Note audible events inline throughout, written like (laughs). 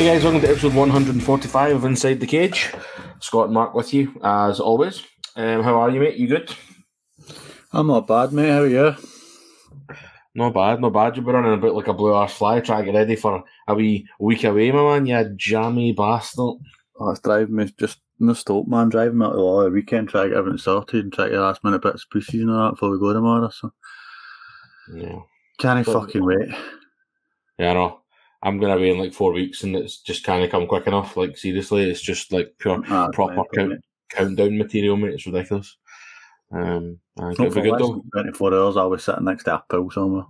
Hey guys, welcome to episode 145 of Inside the Cage. Scott and Mark with you, as always. Um, how are you, mate? You good? I'm not bad, mate. How are you? Not bad, not bad. You've been running about like a blue arse fly trying to get ready for a wee week away, my man. You jammy bastard. Oh, it's driving me just no stop, man. Driving me out the the weekend, trying to get everything sorted and try to get last minute bits of pieces and all that before we go tomorrow. So Yeah. can't But- fucking wait. Yeah, I know. I'm going to be in like four weeks and it's just kind of come quick enough. Like, seriously, it's just like pure Ah, proper mental, count, countdown material, mate. It's ridiculous. Um, I think it'll be good though. 24 hours, I'll be sitting next to a pool somewhere.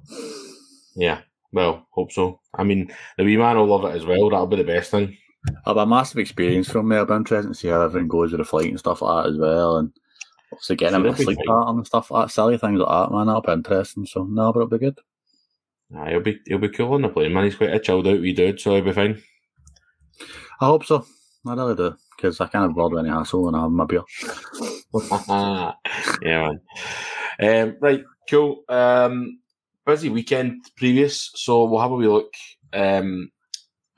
Yeah, well, hope so. I mean, the wee man will love it as well. That'll be the best thing. I'll have a massive experience from me. I'll be interested to see how everything goes with the flight and stuff like that as well. And obviously getting it'll a sleep pattern and stuff like that. Silly things like that, man. That'll be interesting. So, no, but it'll be good. Nah, he'll be he'll be cool on the plane, man. He's quite a chilled out wee dude, so he'll be fine. I hope so. I really do. Because I can't avoid any hassle when I have my beer. (laughs) yeah, man. Um, right, cool. Um, busy weekend previous, so we'll have a wee look. Um,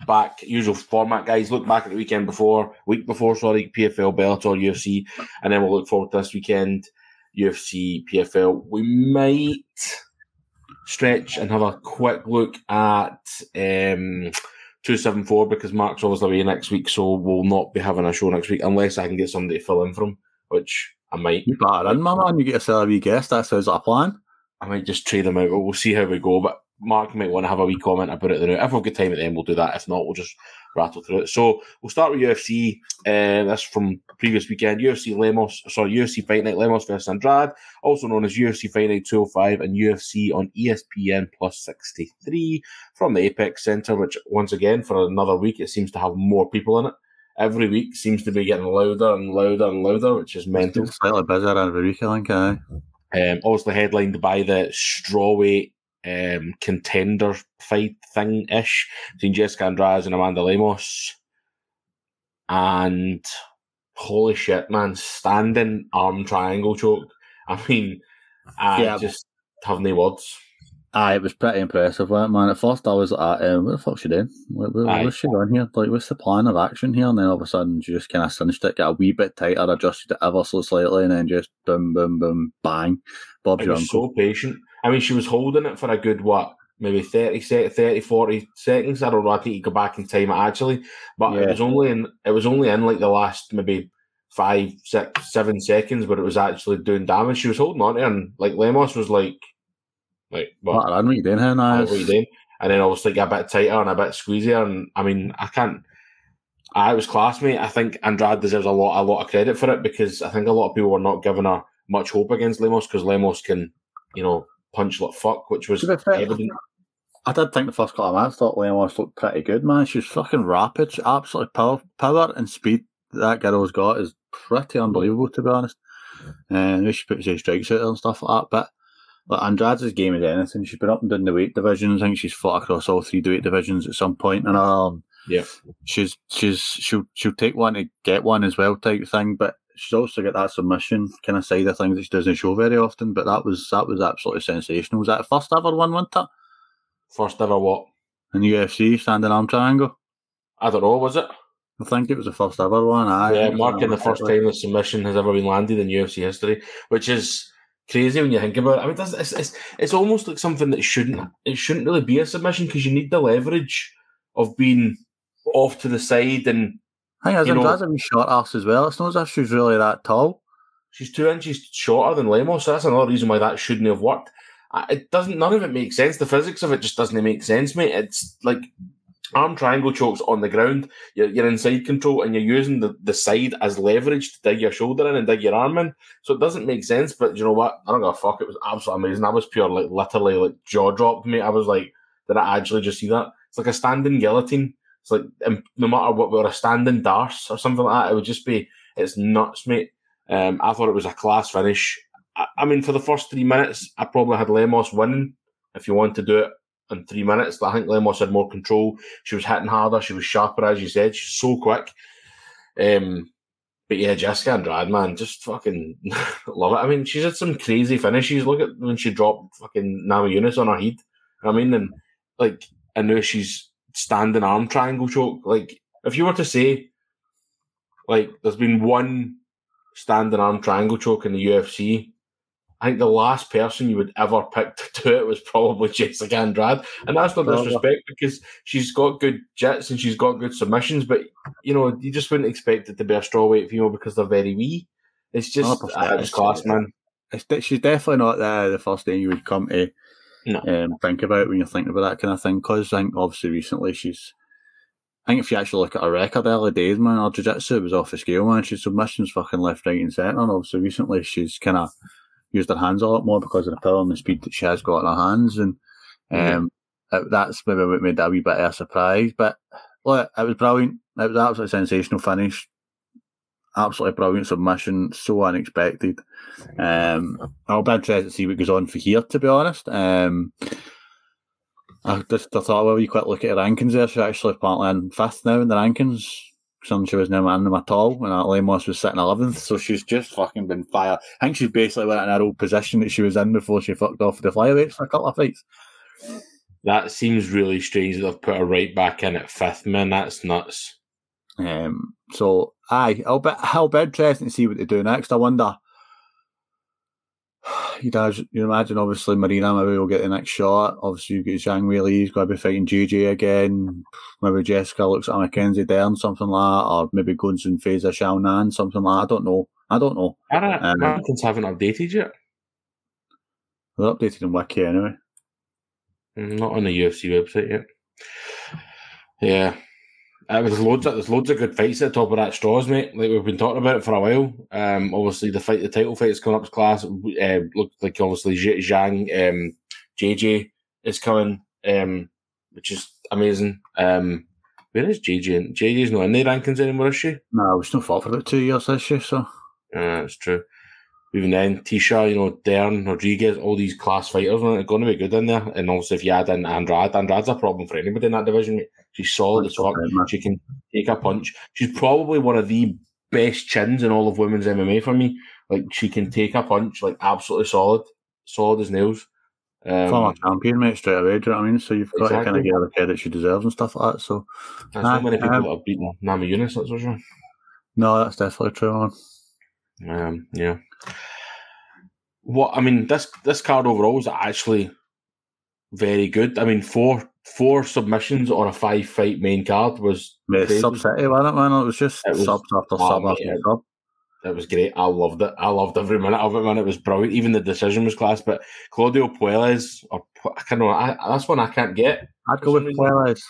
back usual format, guys. Look back at the weekend before, week before, sorry, PFL, Bellator, UFC, and then we'll look forward to this weekend, UFC, PFL. We might stretch and have a quick look at um. 274 because Mark's obviously away next week, so we'll not be having a show next week unless I can get somebody to fill in from, which I might. You better in, my man. You get a wee guest. That sounds like a plan. I might just trade them out, but we'll see how we go. But Mark might want to have a wee comment about it then. If we've got time at the end, we'll do that. If not, we'll just rattle through it. So we'll start with UFC. Uh, that's from previous weekend. UFC Lemos, sorry, UFC Fight Night Lemos versus Andrade, also known as UFC Fight Night 205 and UFC on ESPN Plus 63 from the Apex Center, which once again, for another week, it seems to have more people in it. Every week seems to be getting louder and louder and louder, which is mental. It's slightly busier every week, I think. Aye. Um, obviously headlined by the strawweight um, contender fight thing ish between Jessica Andrade and Amanda Lemos. And holy shit, man, standing arm triangle choke. I mean, I Yeah. just have no words. Aye, it was pretty impressive, man. At first, I was like, um, what the fuck's she doing? What, Aye. what's she doing here? Like, what's the plan of action here? And then all of a sudden, she just kind of cinched it, got a wee bit tighter, adjusted it ever so slightly, and then just boom, boom, boom, bang. Bob's It your uncle. so patient. I mean, she was holding it for a good, what, maybe 30, 30 40 seconds. I don't know. I think you go back in time actually. But it was only in it was only in like the last maybe five, six, seven seconds where it was actually doing damage. She was holding on to it and like Lemos was like like what, What, what are you doing here now? what are you doing? And then obviously got a bit tighter and a bit squeezier. And I mean, I can't. I was classmate. I think Andrade deserves a lot, a lot of credit for it because I think a lot of people were not giving her much hope against Lemos because Lemos can, you know, punch like fuck, which was fair, evident. I did think the first couple of minutes thought Lemos looked pretty good, man. She was fucking rapid. She absolutely power, power and speed that girl's got is pretty unbelievable, to be honest. And uh, she puts her strikes out there and stuff like that. But like Andrade's game is anything. She's been up and down the weight divisions. I think she's fought across all three weight divisions at some point in her. Um, Yeah. she's she's she'll she'll take one to get one as well type thing. But she's also got that submission kind of side of things that she doesn't show very often. But that was that was absolutely sensational. Was that the first ever one, wasn't it? First ever what? in UFC standing arm triangle. I don't know, was it? I think it was the first ever one. Aye, yeah, marking the first time the submission has ever been landed in UFC history, which is crazy when you think about it. I mean, it's, it's, it's, it's almost like something that shouldn't it shouldn't really be a submission because you need the leverage of being off to the side and I think as you know- Andrade's a short ass as well. It's not as if she's really that tall. she's two inches shorter than Lemos, so that's another reason why that shouldn't have worked. It doesn't. None of it makes sense. The physics of it just doesn't make sense, mate. It's like arm triangle chokes on the ground. You're, you're in side control and you're using the, the side as leverage to dig your shoulder in and dig your arm in. So it doesn't make sense. But you know what? I don't give a fuck. It was absolutely amazing. I was pure, like literally, like jaw dropped me. I was like, did I actually just see that? It's like a standing guillotine. It's like um, no matter what, we were a standing darce or something like that. It would just be. It's nuts, mate. Um, I thought it was a class finish. I, I mean, for the first three minutes, I probably had Lemos winning. If you want to do it in three minutes, I think Lemos had more control. She was hitting harder. She was sharper, as you said. She's so quick. Um, but yeah, Jessica Andrade, man, just fucking (laughs) love it. I mean, she's had some crazy finishes. Look at when she dropped fucking Namajunas on her head. I mean, and like, I know she's standing arm triangle choke. Like if you were to say, like, there's been one standing arm triangle choke in the UFC. I think the last person you would ever pick to (laughs) do it was probably Jessica Andrade, and that's no disrespect because she's got good jits and she's got good submissions, but you know you just wouldn't expect it to be a strawweight female because they're very wee. It's just uh, it's class, man. It's, she's definitely not the, the first thing you would come to no. um, think about when you're thinking about that kind of thing. Because I think obviously recently she's, I think if you actually look at her record early days, man, her jiu-jitsu was off the scale, man. She's submissions fucking left, right, and centre. And obviously recently she's kind of used her hands a lot more because of the power and the speed that she has got in her hands, and um, mm-hmm. it, that's maybe what made that a wee bit of a surprise. But look, it was brilliant. It was absolutely sensational finish absolutely brilliant submission, so unexpected. Um, I'll be interested to see what goes on for here, to be honest. Um, I just I thought, well, you quite look at her rankings there. She's actually apparently in fifth now in the rankings. Some she was never in them at all when Lemos was sitting eleventh, so she's just fucking been fired. I think she's basically went in her old position that she was in before she fucked off the flyweights for a couple of fights. That seems really strange that they've put her right back in at fifth, man. That's nuts. Um, so, aye, it'll be, it'll be interesting to see what they do next. I wonder. You know, you imagine obviously Marina maybe will get the next shot. Obviously, you get Zhang Weili's going to be fighting JJ again. Maybe Jessica looks at Mackenzie Dern, something like that, or maybe Guns and faces Xiaonan, something like that. I don't know. I don't know. Um, Americans haven't updated yet. They're updated in Wiki anyway. Mm, not on the UFC website yet. Yeah, uh, there's loads of there's loads of good fights at the top of that straws, mate. Like we've been talking about it for a while. Um, obviously the fight, the title fight is coming up to class. Uh, look like obviously Zhang, um, JJ is coming, um, which is amazing. Um, where is JJ? JJ's not in the rankings anymore, is she? No, we've still fought for about two years this year, so. Yeah, that's true. Even then, Tecia, you know, Dern, Rodriguez, all these class fighters are going to be good in there. And also, if you add in Andrade, Andrade's a problem for anybody in that division. She's solid as fuck. She can take a punch. She's probably one of the best chins in all of women's MMA for me. Like she can take a punch, like absolutely solid, solid as nails. Um, Former champion, mate, straight away. Do you know what I mean? So you've got exactly. to kind of her the credit she deserves and stuff like that. So there's not many people um, that have beaten Namajunas, that's for sure. No, that's definitely true. Man. Um, yeah. What I mean, this this card overall is actually very good. I mean, four four submissions on a five fight main card was Mate, sub city, wasn't it, man? It was just it was, subs after oh, sub after sub. It was great. I loved it. I loved every minute of it, man. It was brilliant. Even the decision was class. But Claudio Puelles, or I can't know, I, that's one I can't get. I'd go with Puelles.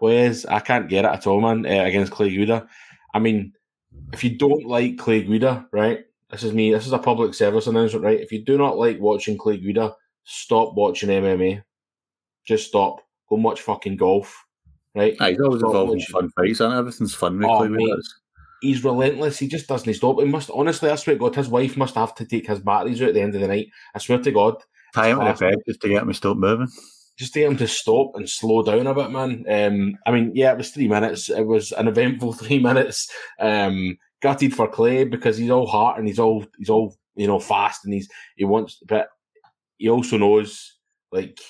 Puelles, I can't get it at all, man. Uh, against Clay Guida. I mean, if you don't like Clay Guida, right? This is me. This is a public service announcement, right? If you do not like watching Clay Guida, stop watching MMA just stop. Go and watch fucking golf. Right? He's always stop involved in fun fights, and everything's fun with oh, mate, He's relentless. He just doesn't stop. He must honestly, I swear to God, his wife must have to take his batteries out at the end of the night. I swear to God. Tie him in the bed just to get him to stop moving. Just to get him to stop and slow down a bit, man. Um, I mean, yeah, it was three minutes. It was an eventful (laughs) three minutes. Um, gutted for Clay because he's all heart and he's all he's all you know fast and he's he wants, but he also knows like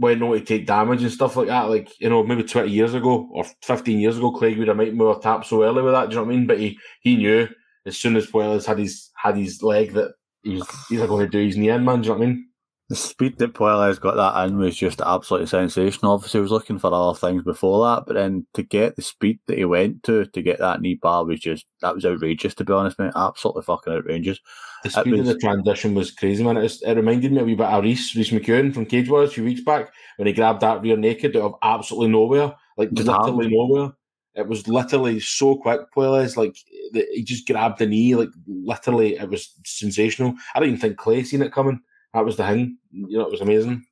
when not to take damage and stuff like that. Like, you know, maybe 20 years ago or 15 years ago, Clegg would have might more tap so early with that, do you know what I mean? But he, he knew as soon as Puelles had his had his leg that he was either going to do his knee in, man, do you know what I mean? The speed that Puelles got that in was just absolutely sensational. Obviously, he was looking for other things before that, but then to get the speed that he went to to get that knee bar was just that was outrageous. To be honest, mate, absolutely fucking outrageous. The speed was, of the transition was crazy, man. It, was, it, reminded me a wee bit of Reese Reese McKeown from Cage Warriors a few weeks back when he grabbed that rear naked out of absolutely nowhere, like literally nowhere. It was literally so quick, Puelles. Like he just grabbed the knee, like literally, it was sensational. I didn't even think Clay seen it coming that was the thing. You know, it was amazing.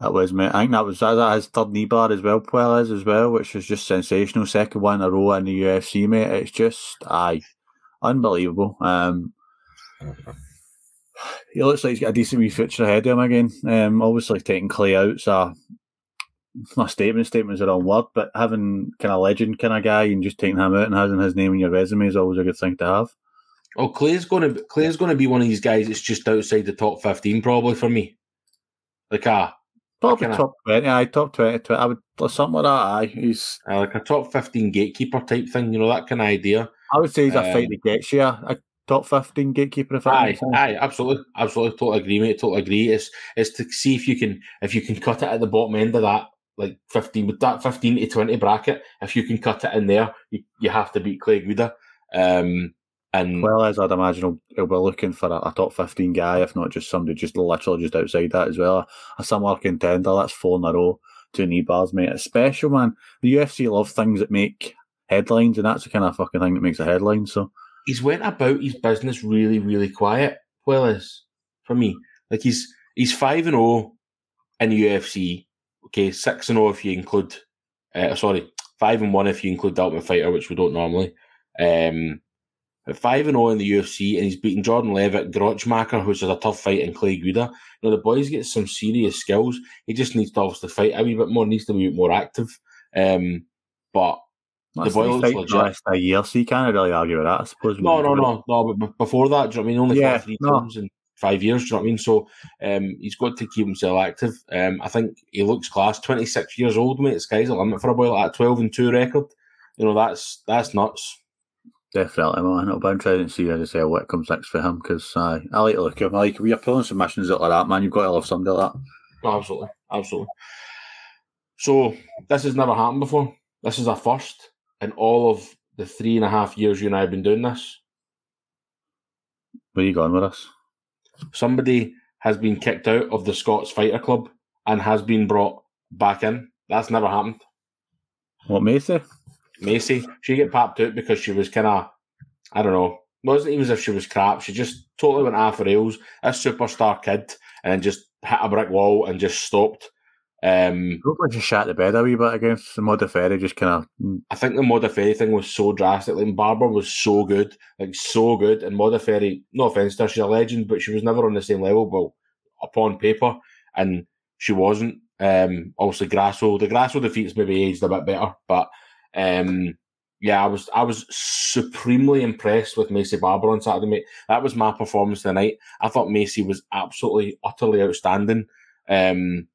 That was, mate. I think that was that that his third knee bar as well, Puelles as well, which was just sensational. Second one in a row in the UFC, mate. It's just, aye, unbelievable. Um, he looks like he's got a decent wee future ahead of him again. Um, obviously taking Clay out, so my statement statements are on word, but having kind of legend kind of guy and just taking him out and having his name in your resume is always a good thing to have. Oh, Clay's going to Clay's going to be one of these guys that's just outside the top fifteen, probably for me. Like a Probably Kinda- top twenty. Aye, top 20, 20. I would something like that. Aye, he's. uh, like a top fifteen gatekeeper type thing. You know that kind of idea. I would say he's a Um, fight that gets you a, a top fifteen gatekeeper. If Aye, aye, absolutely, absolutely, totally agree, mate. Totally agree. It's it's to see if you can if you can cut it at the bottom end of that, like fifteen with that fifteen to twenty bracket. If you can cut it in there, you, you have to beat Clay Guida. Um, and Well, as I'd imagine, he'll, he'll be looking for a, a top 15 guy, if not just somebody just literally just outside that as well. A, a similar contender, that's four in a row, two knee bars, mate. It's special, man. The UFC love things that make headlines, and that's the kind of fucking thing that makes a headline. So, he's went about his business really, really quiet. Well, is for me, like he's he's five and zero in the UFC. Okay, six and zero if you include, uh, sorry, five and one if you include the Ultimate Fighter, which we don't normally. Um, but five and zero in the UFC, and he's beaten Jordan Leavitt, Gruetzemacher, is a tough fight, and Clay Guida. You know the boys get some serious skills. He just needs to obviously fight a wee bit more. Needs to be a bit more active. Um, but that's boy the looks legit. the last a year, so you can't really argue with that, I suppose. No, no, no, no. But before that, do you know what I mean? Only Yeah, three no. times in five years. Do you know what I mean? So um, he's got to keep himself active. Um, I think he looks class. Twenty six years old, mate. Sky's the limit for a boy like that. Twelve and two record. You know that's that's nuts. Definitely, man. It'll be interesting to see, as I say, what comes next for him, because I like to look at him. I like, we are pulling some submissions out like that, man. You've got to love somebody like that. Absolutely, absolutely. So this has never happened before. This is a first in all of the three and a half years you and I have been doing this. Where are you going with us? Somebody has been kicked out of the Scots Fighter Club and has been brought back in. That's never happened. What, Maycee? Maycee, she get popped out because she was kind of, I don't know, wasn't even as if she was crap. She just totally went off the rails. A superstar kid, and just hit a brick wall and just stopped. Um, like she shat the bed a wee bit against the Modafferi, just kind of. I think the Modafferi thing was so drastic. Like Barbara was so good, like so good, and Modafferi, no offense to her, she's a legend, but she was never on the same level. Well, upon paper, and she wasn't. Um, obviously Grasso, the Grasso defeats maybe aged a bit better, but um, yeah, I was I was supremely impressed with Maycee Barber on Saturday, mate. That was my performance tonight. I thought Maycee was absolutely utterly outstanding. Um,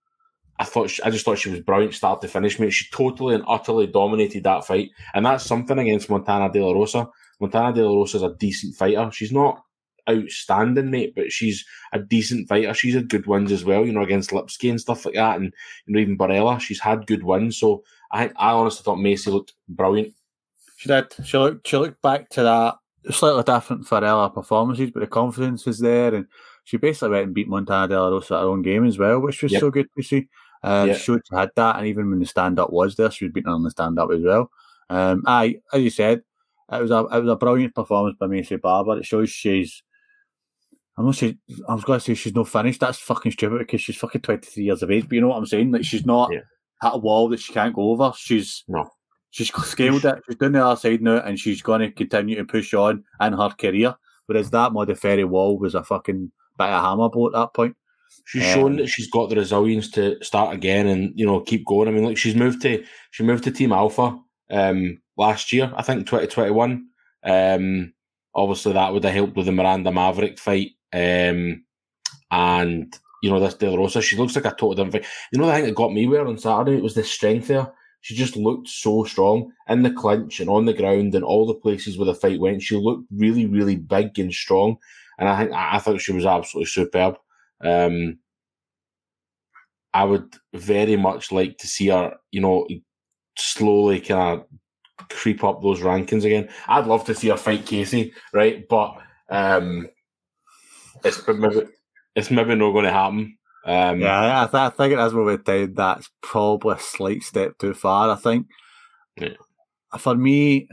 I thought she, I just thought she was brilliant, start to finish, mate. She totally and utterly dominated that fight, and that's something against Montana De La Rosa. Montana De La Rosa is a decent fighter. She's not outstanding, mate, but she's a decent fighter. She's had good wins as well, you know, against Lipski and stuff like that, and you know even Borella. She's had good wins, so I I honestly thought Maycee looked brilliant. She did. She looked, she looked back to that slightly different Farella performances, but the confidence was there, and she basically went and beat Montana De La Rosa at her own game as well, which was Yep. so good to see. Um, Yep. She showed she had that, and even when the stand up was there, she was beating her on the stand up as well. Um, I, as you said, it was a it was a brilliant performance by Maycee Barber. It shows she's. I know she. I was going to say she's not finished. That's fucking stupid because she's fucking twenty three years of age. But you know what I'm saying? Like she's not Yeah. At a wall that she can't go over. She's No. She's scaled it. She's doing the other side now, and she's going to continue to push on in her career. Whereas that Modafferi wall was a fucking bit of a hammer blow at that point. She's Um, shown that she's got the resilience to start again and you know keep going. I mean, like she's moved to she moved to Team Alpha um, last year, I think twenty twenty one. Um, obviously, that would have helped with the Miranda Maverick fight, um, and you know this De La Rosa. She looks like a total different fight. You know the thing that got me where on Saturday it was the strength there. She just looked so strong in the clinch and on the ground and all the places where the fight went. She looked really, really big and strong, and I think I I thought she was absolutely superb. Um, I would very much like to see her, you know, slowly kind of creep up those rankings again. I'd love to see her fight Casey, right? But um, it's maybe it's maybe not going to happen. Um, Yeah, I, th- I think it is with time. That's probably a slight step too far. I think. Yeah. For me,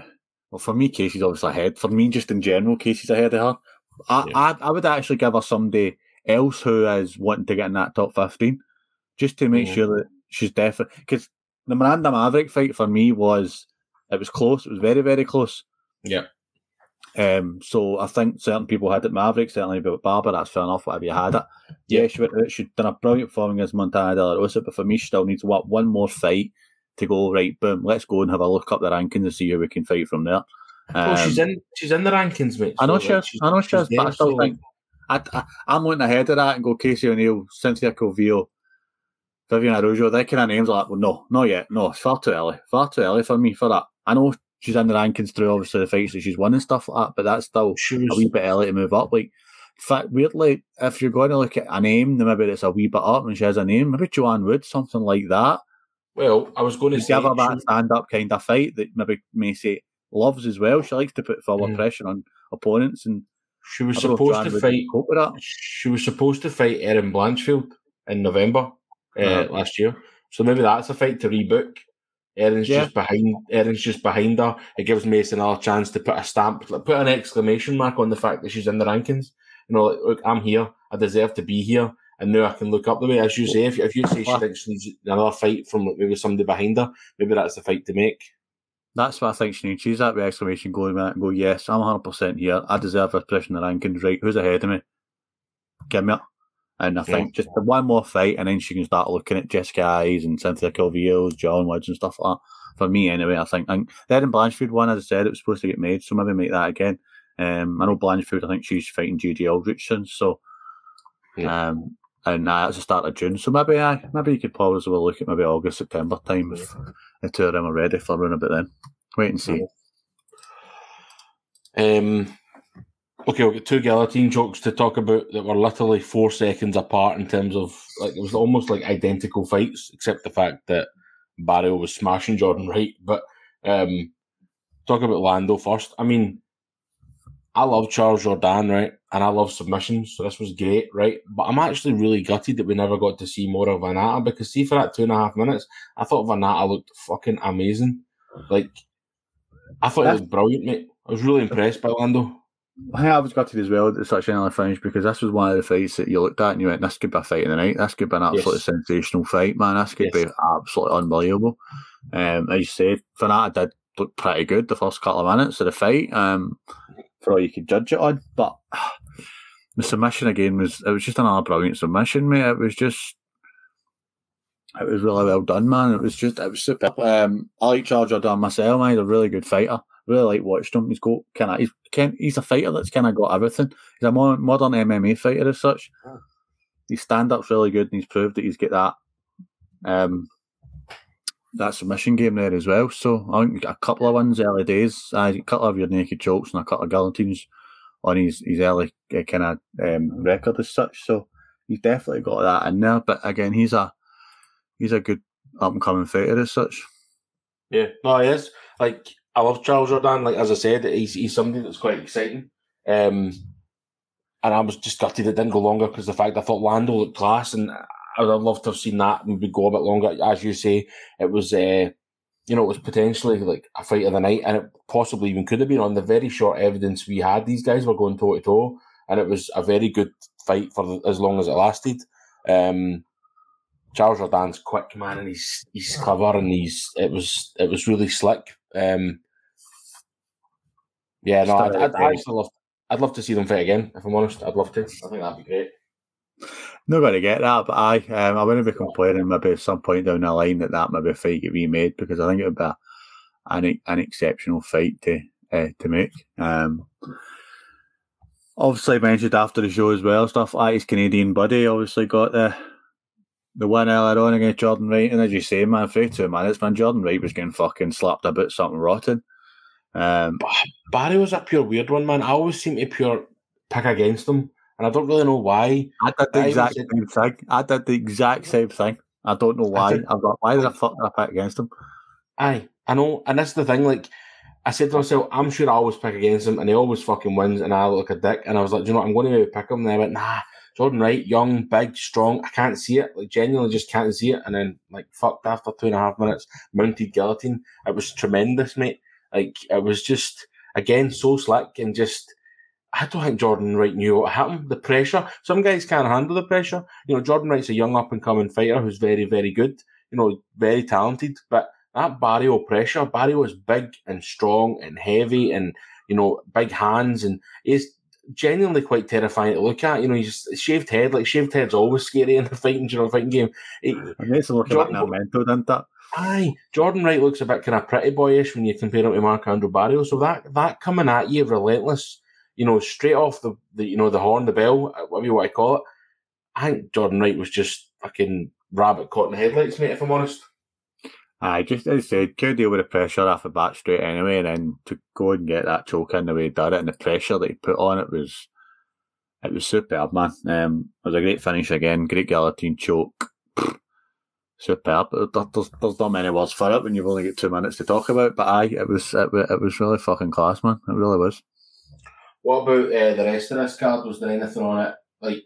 well, for me, Casey's obviously ahead. For me, just in general, Casey's ahead of her. I, Yeah. I, I would actually give her somebody else who is wanting to get in that top fifteen, just to make Mhm. sure that she's definitely because the Miranda Maverick fight for me was it was close. It was very very close. Yeah. Um, so I think certain people had it Maverick, certainly about Barber, that's fair enough, whatever you had it. (laughs) Yeah, she went out, she'd done a brilliant performance against Montana De La Rosa, but for me, she still needs what, one more fight to go, right, boom, let's go and have a look up the rankings and see how we can fight from there. oh, she's Um, in she's in the rankings, mate. I know she like, is, I know she she's is, but I still so... think I, I'm wanting ahead of that and go Casey O'Neill, Cynthia Calvillo, Vivian Araujo, that kind of names are like, well, no, not yet. No, it's far too early. Far too early for me for that. I know she's in the rankings through obviously the fights that she's won and stuff like that, but that's still She a wee bit early to move up. Like, fact, weirdly, if you're going to look at a name, then maybe it's a wee bit up and she has a name, maybe Joanne Wood, something like that. well, I was going to To say give her that stand up kind of fight that maybe Maycee loves as well. She likes to put forward Mm. pressure on opponents, and she was I don't know if supposed to fight. can cope with that. She was supposed to fight Erin Blanchfield in November uh, Uh-huh. last year, so maybe that's a fight to rebook. Erin's Yeah. just behind. Erin's just behind her. It gives Mason another chance to put a stamp, put an exclamation mark on the fact that she's in the rankings. You know, like, look, I'm here. I deserve to be here, and now I can look up the way. As you say, if, if you say she thinks she needs another fight from like, maybe somebody behind her, maybe that's the fight to make. That's what I think she needs. She's that exclamation going and go, yes, I'm 100% here. I deserve this position in the rankings. Right, who's ahead of me? Give me it. And I think just one more fight, and then she can start looking at Jessica Eyes and Cynthia Calvillos, John Woods, and stuff like that. For me, anyway, I think. And the Erin Blanchfield one, as I said, it was supposed to get made, so maybe make that again. Um, I know Blanchfield, I think she's fighting Judy Aldrich soon, so. Yeah. Um, and uh, that's the start of June, so maybe I maybe you could probably as well look at maybe August, September time if the two of them are ready for running about then. Wait and see. Um, okay, we've got two guillotine chokes to talk about that were literally four seconds apart in terms of like it was almost like identical fights, except the fact that Barriault was smashing Jordan Wright. But um, talk about Lando first. I mean, I love Charles Jourdain, right, and I love submissions, so this was great, right. But I'm actually really gutted that we never got to see more of Vannata because see for that two and a half minutes, I thought Vannata looked fucking amazing. Like, I thought That's- it was brilliant, mate. I was really impressed by Lando. I was gutted as well at such an early finish because this was one of the fights that you looked at and you went, "This could be a fight of the night. This could be an absolutely Yes. sensational fight, man. This could Yes. be absolutely unbelievable." Um, as you said, Vannata did look pretty good the first couple of minutes of the fight. Um, for all you could judge it on, but (sighs) the submission again was it was just another brilliant submission, mate. It was just. It was really well done, man. It was just, it was super. Um, I like Charles Jourdain myself, man. He's a really good fighter. Really like watched him. He's got kind of, he's, can, he's a fighter that's kind of got everything. He's a more modern MMA fighter as such. His stand up's really good, and he's proved that he's got that, um, that submission game there as well. So I think he a couple of wins early days, uh, a couple of your naked chokes and a couple of guillotines on his his early uh, kind of um, record as such. So he's definitely got that in there. But again, he's a he's a good up and coming fighter as such. Yeah, no, he is. Like, I love Charles Jourdain. Like, as I said, he's, he's somebody that's quite exciting. Um, and I was just gutted it didn't go longer because the fact I thought Lando looked class, and I would have loved to have seen that maybe go a bit longer. As you say, it was, uh, you know, it was potentially like a fight of the night, and it possibly even could have been on the very short evidence we had. These guys were going toe to toe, and it was a very good fight for as long as it lasted. Um, Charles Jourdain's quick man, and he's he's clever, and he's it was it was really slick. Um, yeah, no, I'd, I'd, I'd love I'd love to see them fight again. If I'm honest, I'd love to. I think that'd be great. Not going to get that, but I um, I wouldn't be complaining maybe at some point down the line that that maybe a fight get remade because I think it would be a, an an exceptional fight to uh, to make. Um, obviously mentioned after the show as well stuff like his Canadian buddy obviously got the the win earlier on against Jordan Wright, and as you say, man, for two minutes, man, Jordan Wright was getting fucking slapped about something rotten. Um, Barry was a pure weird one, man. I always seem to pure pick against him, and I don't really know why. I did the I exact said- same thing. I did the exact same thing. I don't know why. I've got why did I fuck that pick against him? Aye, I know, and that's the thing. Like, I said to myself, I'm sure I always pick against him, and he always fucking wins, and I look like a dick. And I was like, "Do you know, what? I'm going to maybe pick him. And I went, nah, Jordan Wright, young, big, strong. I can't see it. Like, genuinely, just can't see it. And then, like, fucked after two and a half minutes, mounted guillotine. It was tremendous, mate. Like, it was just again so slick and just. I don't think Jordan Wright knew what happened. The pressure. Some guys can't handle the pressure. You know, Jordan Wright's a young up and coming fighter who's very, very good. You know, very talented. But that Barriault pressure, Barriault is big and strong and heavy and, you know, big hands and he's genuinely quite terrifying to look at. You know, he's shaved head, like shaved head's always scary in the (laughs) fighting, you know, fighting game. It it look a bit Jordan- now mental, doesn't it? Aye, Jordan Wright looks a bit kind of pretty boyish when you compare him to Marc-André Barriault. So that that coming at you relentless, you know, straight off the, the you know the horn, the bell, whatever you want to call it. I think Jordan Wright was just fucking rabbit caught in the headlights, mate. If I'm honest. I just as I said, could deal with the pressure off the bat straight anyway, and then to go and get that choke in the way he did it, and the pressure that he put on it was, it was superb, man. Um, it was a great finish again, great guillotine choke, superb. There's, there's not many words for it when you've only got two minutes to talk about, but aye, it was it, it was really fucking class, man. It really was. What about uh, the rest of this card? Was there anything on it like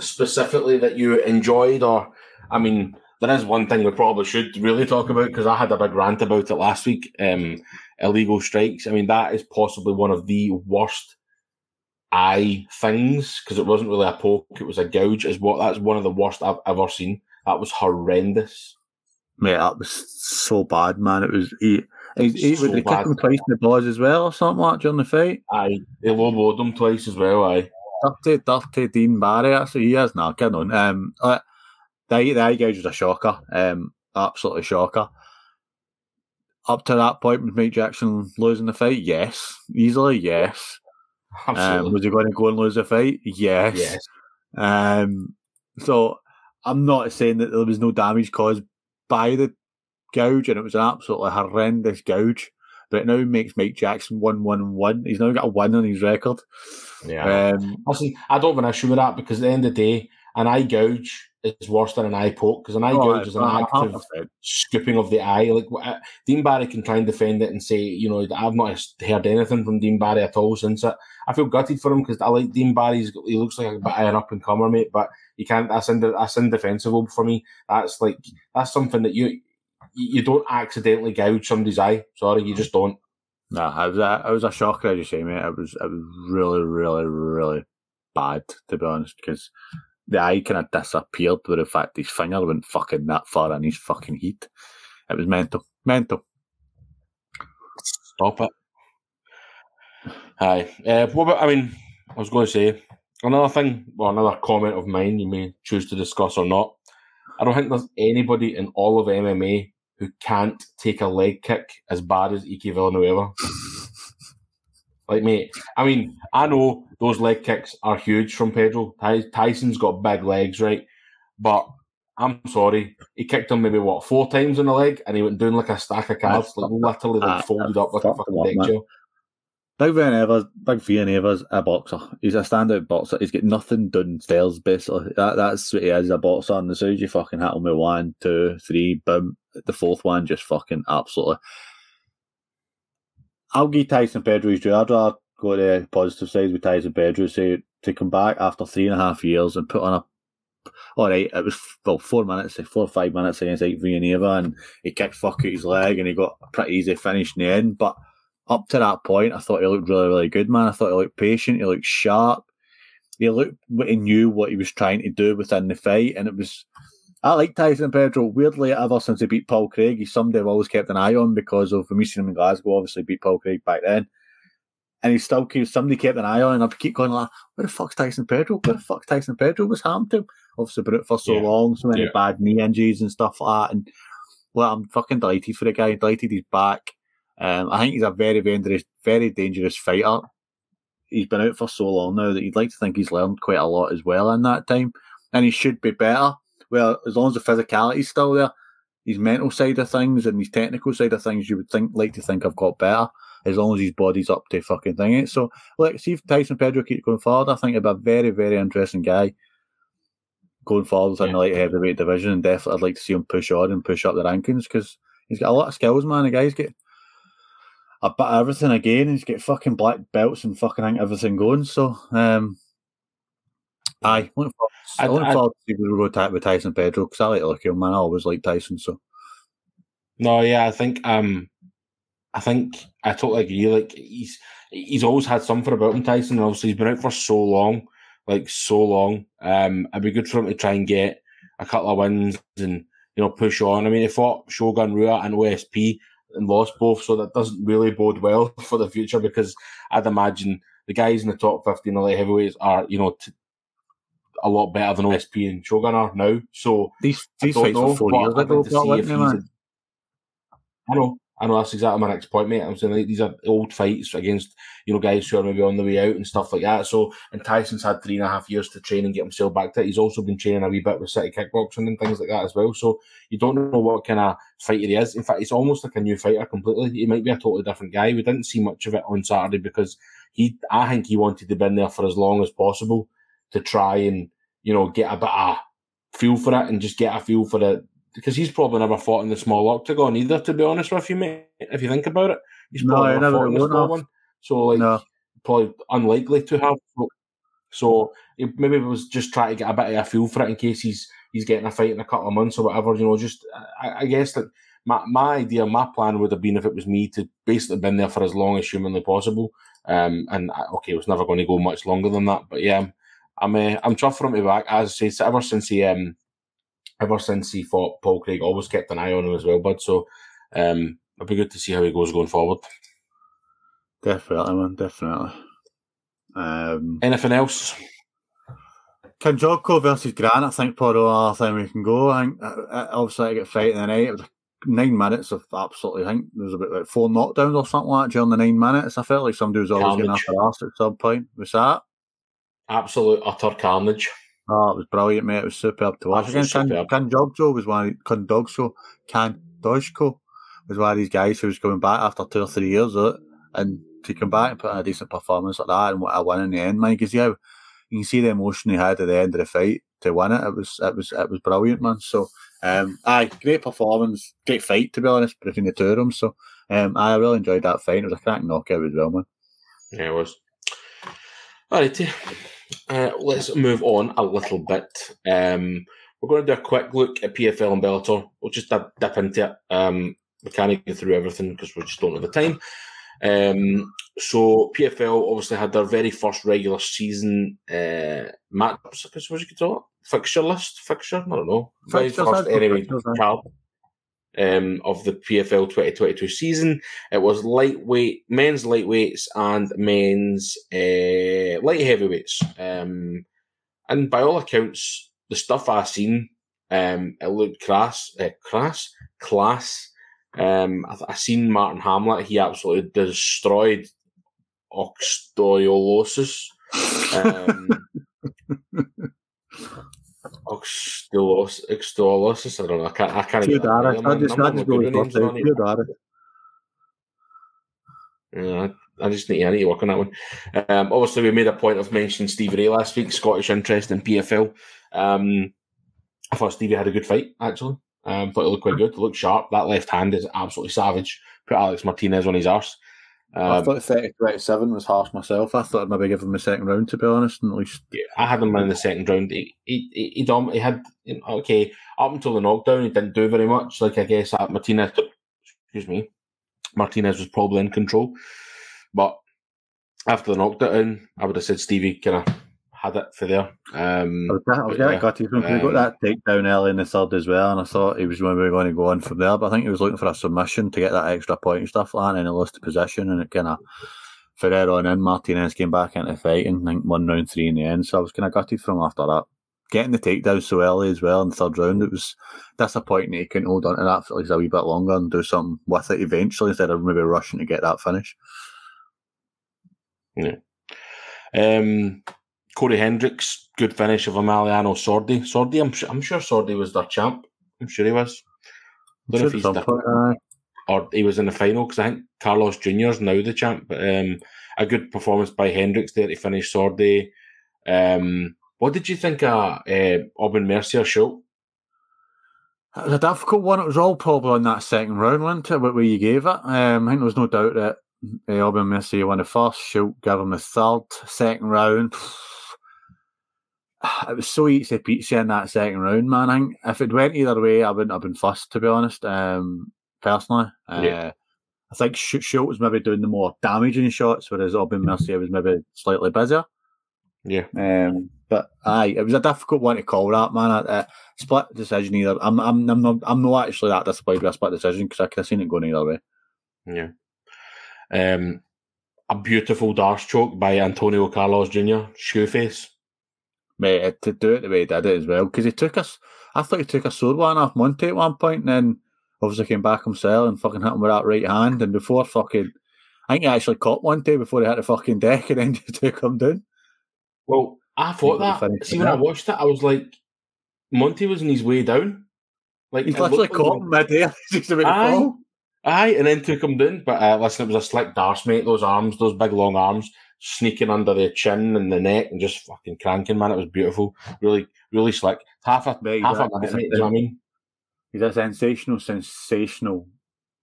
specifically that you enjoyed, or I mean? there is one thing we probably should really talk about because I had a big rant about it last week. Um, illegal strikes. I mean, that is possibly one of the worst eye things because it wasn't really a poke; it was a gouge. Is what that's one of the worst I've ever seen. That was horrendous. Mate, that was so bad, man. It was he. He, he so would kick him twice in the balls as well, or something like during the fight. Aye, he low him twice as well. Aye, dirty, dirty Dean Barry. Actually, he is now. Get on. Um, uh, the, the eye gouge was a shocker, um, absolutely shocker. Up to that point, was Mike Jackson losing the fight? Yes, easily, yes. Um, was he going to go and lose the fight? Yes. Yes. Um, so I'm not saying that there was no damage caused by the gouge, and it was an absolutely horrendous gouge. But it now makes Mike Jackson one one one. He's now got a win on his record. Yeah. Um, Listen, I don't have an issue with that because at the end of the day, an eye gouge is worse than an eye poke because an eye oh, gouge is an active scooping of the eye. Like uh, Dean Barry can try and defend it and say, you know, I've not heard anything from Dean Barry at all since it. I feel gutted for him because I like Dean Barry. he looks like a bit of an up and comer, mate. But you can't. That's ind- that's indefensible for me. That's like that's something that you you don't accidentally gouge somebody's eye. Sorry, you just don't. No, it was a, it was a shocker, as you say, mate. It was it was really, really, really bad to be honest because the eye kind of disappeared with the fact his finger went fucking that far in his fucking heat. It was mental. Mental. Stop it. Hi. Uh, what about, I mean, I was going to say, another thing, well, another comment of mine you may choose to discuss or not. I don't think there's anybody in all of MMA who can't take a leg kick as bad as Ike Villanueva. (laughs) Like, mate, I mean, I know those leg kicks are huge from Pedro. Tyson's got big legs, right? But I'm sorry, he kicked him maybe what four times in the leg, and he went doing like a stack of cards, like literally like folded up like a fucking deck chair. Big Evers, Big Evers, a boxer. He's a standout boxer. He's got nothing done downstairs, basically. That, that's what he is, a boxer. And as soon as you fucking hit him with one, two, three, boom, the fourth one just fucking absolutely I'll give Tyson Pedro his due. I'd rather go to positive side with Tyson Pedro, say to come back after three and a half years and put on a all right, it was well four minutes, four or five minutes against like Villanueva, and he kicked fuck out his leg, and he got a pretty easy finish in the end. But up to that point, I thought he looked really, really good, man. I thought he looked patient, he looked sharp, he looked, he knew what he was trying to do within the fight, and it was I like Tyson Pedro. Weirdly, ever since he beat Paul Craig, he's somebody I've always kept an eye on because of me seeing him in Glasgow. Obviously, beat Paul Craig back then, and he still keeps somebody kept an eye on. And I keep going like, "Where the fuck's Tyson Pedro? Where the fuck's Tyson Pedro? Was happened to him? Obviously, been it for so yeah. long, so many yeah. bad knee injuries and stuff like that. And well, I'm fucking delighted for the guy. Delighted he's back. Um, I think he's a very dangerous, very dangerous fighter. He's been out for so long now that you'd like to think he's learned quite a lot as well in that time, and he should be better well, as long as the physicality's still there, his mental side of things and his technical side of things, you would think like to think I've got better. As long as his body's up to fucking thing it. So, like, see if Tyson Pedro keeps going forward. I think he'd be a very, very interesting guy going forward yeah. in the light heavyweight division. And definitely, I'd like to see him push on and push up the rankings because he's got a lot of skills, man. The guy's got a bit of everything again. He's got fucking black belts and fucking everything going. So, um, aye, looking forward I, I, I thought we would go with Tyson Pedro because I like look him, man. I always like Tyson. So no, yeah, I think um, I think I totally agree. Like he's he's always had something about him, Tyson. And obviously, he's been out for so long, like so long. Um, it'd be good for him to try and get a couple of wins and you know push on. I mean, he fought Shogun Rua and OSP and lost both, so that doesn't really bode well (laughs) for the future because I'd imagine the guys in the top fifteen the light heavyweights are you know t- a lot better than OSP and Shogun are now. So these these fights know, four years ago. I know. I know that's exactly my next point, mate. I'm saying like, these are old fights against you know guys who are maybe on the way out and stuff like that. So, and Tyson's had three and a half years to train and get himself back to it. He's also been training a wee bit with City Kickboxing and things like that as well. So, you don't know what kind of fighter he is. In fact, he's almost like a new fighter completely. He might be a totally different guy. We didn't see much of it on Saturday because he, I think he wanted to be in there for as long as possible to try and you know get a bit of feel for it and just get a feel for it because he's probably never fought in the small octagon either. To be honest with you, mate, if you think about it, he's probably No, never fought in the small one. So like, No. probably unlikely to have. So, maybe was just trying to get a bit of a feel for it in case he's he's getting a fight in a couple of months or whatever. You know, just I, I guess that my my idea, my plan would have been if it was me to basically been there for as long as humanly possible. Um, and I- okay, it was never going to go much longer than that. But yeah, I'm I'm, uh, I'm chuffed for him to be back. As I say, ever since he um ever since he fought Paul Craig, always kept an eye on him as well, bud. So um, it'll be good to see how he goes going forward. Definitely, man, definitely. Um, Anything else? Kanjoko versus Grant, I think probably the other thing we can go. I think uh, uh, obviously I get fight in the night. It was nine minutes of absolutely. I think there was about like four knockdowns or something like that during the nine minutes. I felt like somebody was always getting Carnage. after ass at some point. Was that? Absolute utter carnage. Oh, it was brilliant, mate. It was superb to watch. Again, Kan, Kanjogjo was one. of- Kandogso, Kandojko was one of these guys who was coming back after two or three years of it, and to come back and put in a decent performance like that and what a win in the end, man. Because yeah, you can see the emotion he had at the end of the fight to win it. It was it was it was brilliant, man. So, um, aye, great performance, great fight to be honest between the two of them. So, um, I really enjoyed that fight. It was a cracking knockout as well, man. Yeah, it was. Alrighty. Uh, let's move on a little bit. Um, we're going to do a quick look at PFL and Bellator. We'll just dip, dip into it. Um, we can't get through everything because we just don't have the time. Um, so PFL obviously had their very first regular season uh, match. I what you could call it fixture list, fixture. I don't know. Fixtures, first anyway fixtures, um, of the PFL 2022 season. It was lightweight, men's lightweights and men's uh, light heavyweights. Um, and by all accounts, the stuff I've seen, um, it looked crass, uh, crass, class. Um, I, I seen Marthin Hamlet. He absolutely destroyed Oxtoiolosis. (laughs) Um, Oxtolos, Oxtoiolosis. I don't know. I can't. I can't. even- I just, I just good go with with names, aren't I? Yeah, I just need, I need to work on that one. Um, obviously, we made a point of mentioning Steve Ray last week, Scottish interest in PFL. Um, I thought Stevie had a good fight, actually. Um, thought it looked quite good. It looked sharp. That left hand is absolutely savage. Put Alex Martinez on his arse. I Um, thought 30 27 was harsh myself. I thought I'd maybe give him a second round, to be honest, and at least. I had him in the second round. He he he, he, dom- he had you know, okay up until the knockdown. He didn't do very much. Like I guess that Martinez, excuse me, Martinez was probably in control. But after the knockdown, I would have said Stevie kind of had it for there. Um, I was, I was getting yeah, gutted when he got um, that takedown early in the third as well, and I thought he was maybe going to go on from there, but I think he was looking for a submission to get that extra point and stuff like that, and he lost the position, and it kind of, for there on in, Martinez came back into the fight and I think one round three in the end, so I was kind of gutted from after that. Getting the takedown so early as well in the third round, it was disappointing that he couldn't hold on to that for at least a wee bit longer and do something with it eventually instead of maybe rushing to get that finish. Yeah. Um, Cory Hendricks, good finish of Emiliano Sordi. Sordi, I'm sure, I'm sure Sordi was their champ. I'm sure he was. Don't know if he's the- point, or he was in the final because I think Carlos Jr. is now the champ. But um, a good performance by Hendricks there to finish Sordi. Um, what did you think of uh, Aubin Mercier show? It was a difficult one. It was all probably on that second round, wasn't it? What where you gave it. Um, I think there was no doubt that uh, Messi won the first. Shoot, gave him the third. Second round. (sighs) It was so easy pizza in that second round, man. I think if it went either way, I wouldn't have been fussed, to be honest. Um, personally, uh, Yeah. I think Sch- Schultz was maybe doing the more damaging shots, whereas Aubin Mercier was maybe slightly busier. Yeah, Um, but aye, it was a difficult one to call that man. A, a split decision either. I'm I'm I'm not I'm not actually that disappointed with a split decision because I could have seen it going either way. yeah. Um, a beautiful Darce choke by Antonio Carlos Jr. Shoeface. Mate, to do it the way he did it as well because he took us. I thought he took a sword one off Monte at one point, and then obviously came back himself and fucking hit him with that right hand. And before fucking, I think he actually caught day before he hit the fucking deck and then (laughs) just took him down. Well, I thought that. See, when I watched it, I was like, Monte was in his way down. Like he's literally caught him mid-air, (laughs) just about aye, to fall. Aye, and then took him down. But uh, listen, it was a slick dash, mate. Those arms, those big long arms, sneaking under the chin and the neck and just fucking cranking, man. It was beautiful. Really, really slick. Half a mate, half a minute, mate. You know what I mean? He's a sensational, sensational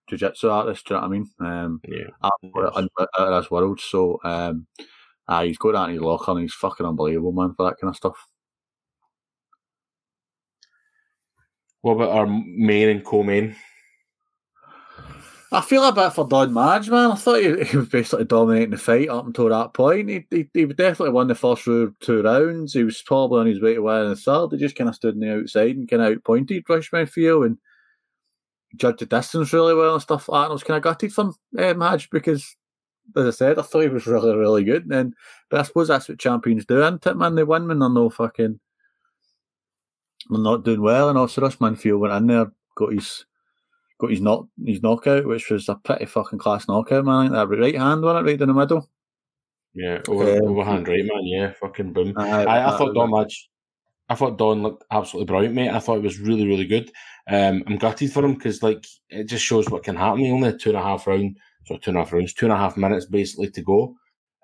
jiu-jitsu artist. Do you know what I mean? Um, yeah. In, in this world, so um, uh, he's got that in his locker and he's fucking unbelievable, man, for that kind of stuff. What about our main and co-main? I feel a bit for Don Madge, man. I thought he, he, was basically dominating the fight up until that point. He, he, he definitely won the first two rounds. He was probably on his way to winning the third. He just kind of stood on the outside and kind of outpointed Raush Manfio and judged the distance really well and stuff like that. And I was kind of gutted for uh, Madge because, as I said, I thought he was (laughs) really, really good. And But I suppose that's what champions do, isn't it, man? They win when they're no fucking... They're not doing well. And also Raush Manfio went in there, got his got his knock his knockout, which was a pretty fucking class knockout, man. I think that right hand won it right in the middle. Yeah, over, um, overhand right, man. Yeah, fucking boom. I, I, I thought Don Madge. I thought Don looked absolutely brilliant, mate. I thought it was really, really good. Um, I'm gutted for him because, like, it just shows what can happen. He only had two and a half rounds, so two and a half rounds, two and a half minutes basically to go.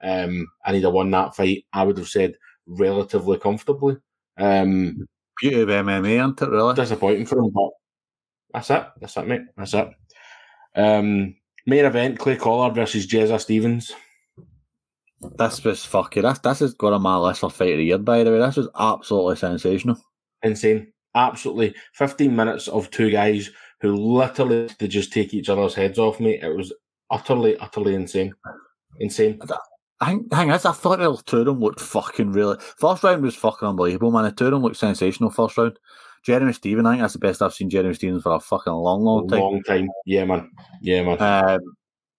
Um, and he'd have won that fight. I would have said relatively comfortably. Um, Beauty of MMA, isn't it? Really disappointing for him, but that's it. That's it, mate. That's it. Um, main event: Clay Collard versus Jezza Stephens. This was fucking. This this has got on my list for fight of the year. By the way, this was absolutely sensational. Insane. Absolutely. Fifteen minutes of two guys who literally to just take each other's heads off, mate. It was utterly, utterly insane. Insane. I think, hang is, I thought the two of them looked fucking really. First round was fucking unbelievable, man. The two of them looked sensational. First round. Jeremy Stephens, I think that's the best I've seen Jeremy Stephens for a fucking long, long time. Long time, yeah, man, yeah, man. Um,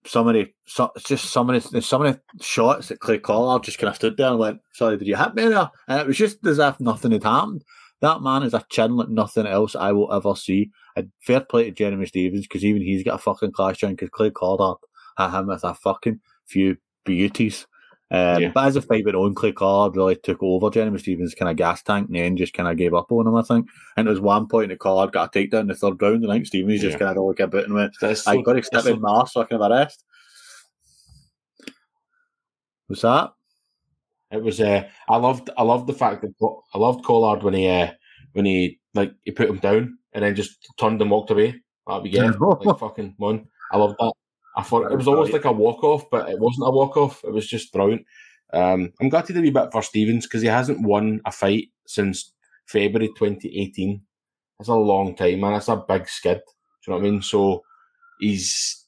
some of the, so, it's just some of the, some of the shots that Clay Collard just kind of stood there and went, "Sorry, did you hit me there?" And it was just as if nothing had happened. That man is a chin like nothing else I will ever see. And fair play to Jeremy Stephens because even he's got a fucking class chin because Clay Collard had him with a fucking few beauties. Um, yeah. But as a fight went on, Clay Collard really took over Jeremy Stephens' kind of gas tank and then just kind of gave up on him, I think. And there was one point that Collard got a takedown in the third round, and I think Stephens yeah. just kind of look a bit and went, I got to step so, in Mars so I can have a rest. Was that? It was. Uh, I loved. I loved the fact that I loved Collard when he uh, when he like he put him down and then just turned and walked away. That'd be good. like fucking one. I loved that. I thought it was almost like a walk off, but it wasn't a walk off. It was just brilliant. Um, I'm gutted a wee bit for Stephens because he hasn't won a fight since February 2018. That's a long time, man. That's a big skid. Do you know what I mean? So he's.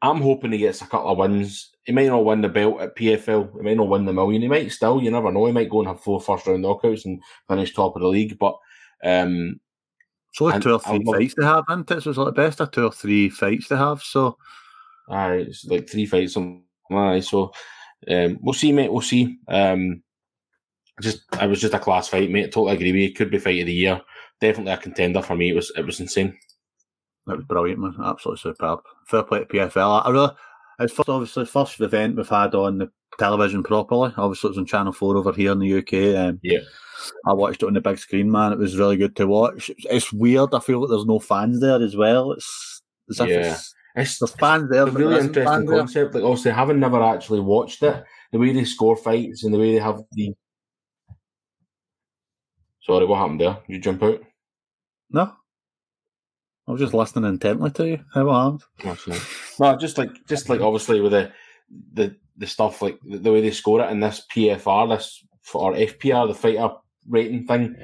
I'm hoping he gets a couple of wins. He may not win the belt at PFL. He may not win the million. He might still. You never know. He might go and have four first round knockouts and finish top of the league. But um, it's only two or three fights to have, isn't it? So it's like the best of two or three fights to have. So, aye, it's like three fights. Aye, so um, we'll see, mate. We'll see. Um, just it was just a class fight, mate. Totally agree with you. Could be fight of the year. Definitely a contender for me. It was it was insane. That was brilliant, man. Absolutely superb. Fair play to PFL. I really, it's first obviously first event we've had on the television properly. Obviously, it was on Channel Four over here in the UK. Um, yeah. I watched it on the big screen, man. It was really good to watch. It's weird. I feel like there's no fans there as well. It's as if yeah. it's, it's there's fans there. It's a really interesting concept. There. Like also, having never actually watched it, the way they score fights and the way they have the. Sorry, what happened there? Did you jump out? No. I was just listening intently to you. How happened? No, just like just like obviously with the the the stuff like the, the way they score it in this PFR, this or FPR, the fighter rating thing.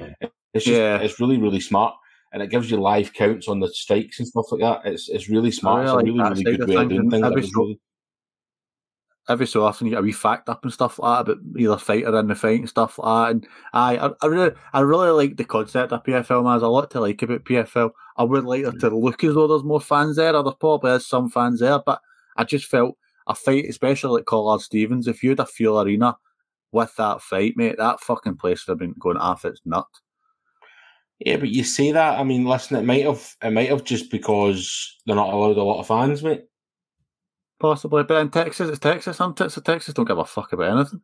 It's just, yeah. it's really really smart, and it gives you live counts on the strikes and stuff like that. It's it's really oh, smart. It's a really really good way of doing things. Every, so, every so often you get a wee fact up and stuff like that about either fighter in the fight and stuff like that. And I I really I really like the concept of PFL. Man, there's a lot to like about PFL. I would like it to look as though there's more fans there, or there probably is some fans there, but I just felt a fight, especially like Collard Stephens, if you had a fuel arena with that fight, mate, that fucking place would have been going off its nut. Yeah, but you say that. I mean, listen, it might have it might have just because they're not allowed a lot of fans, mate. Possibly, but in Texas, it's Texas. Some Texas, Texas don't give a fuck about anything.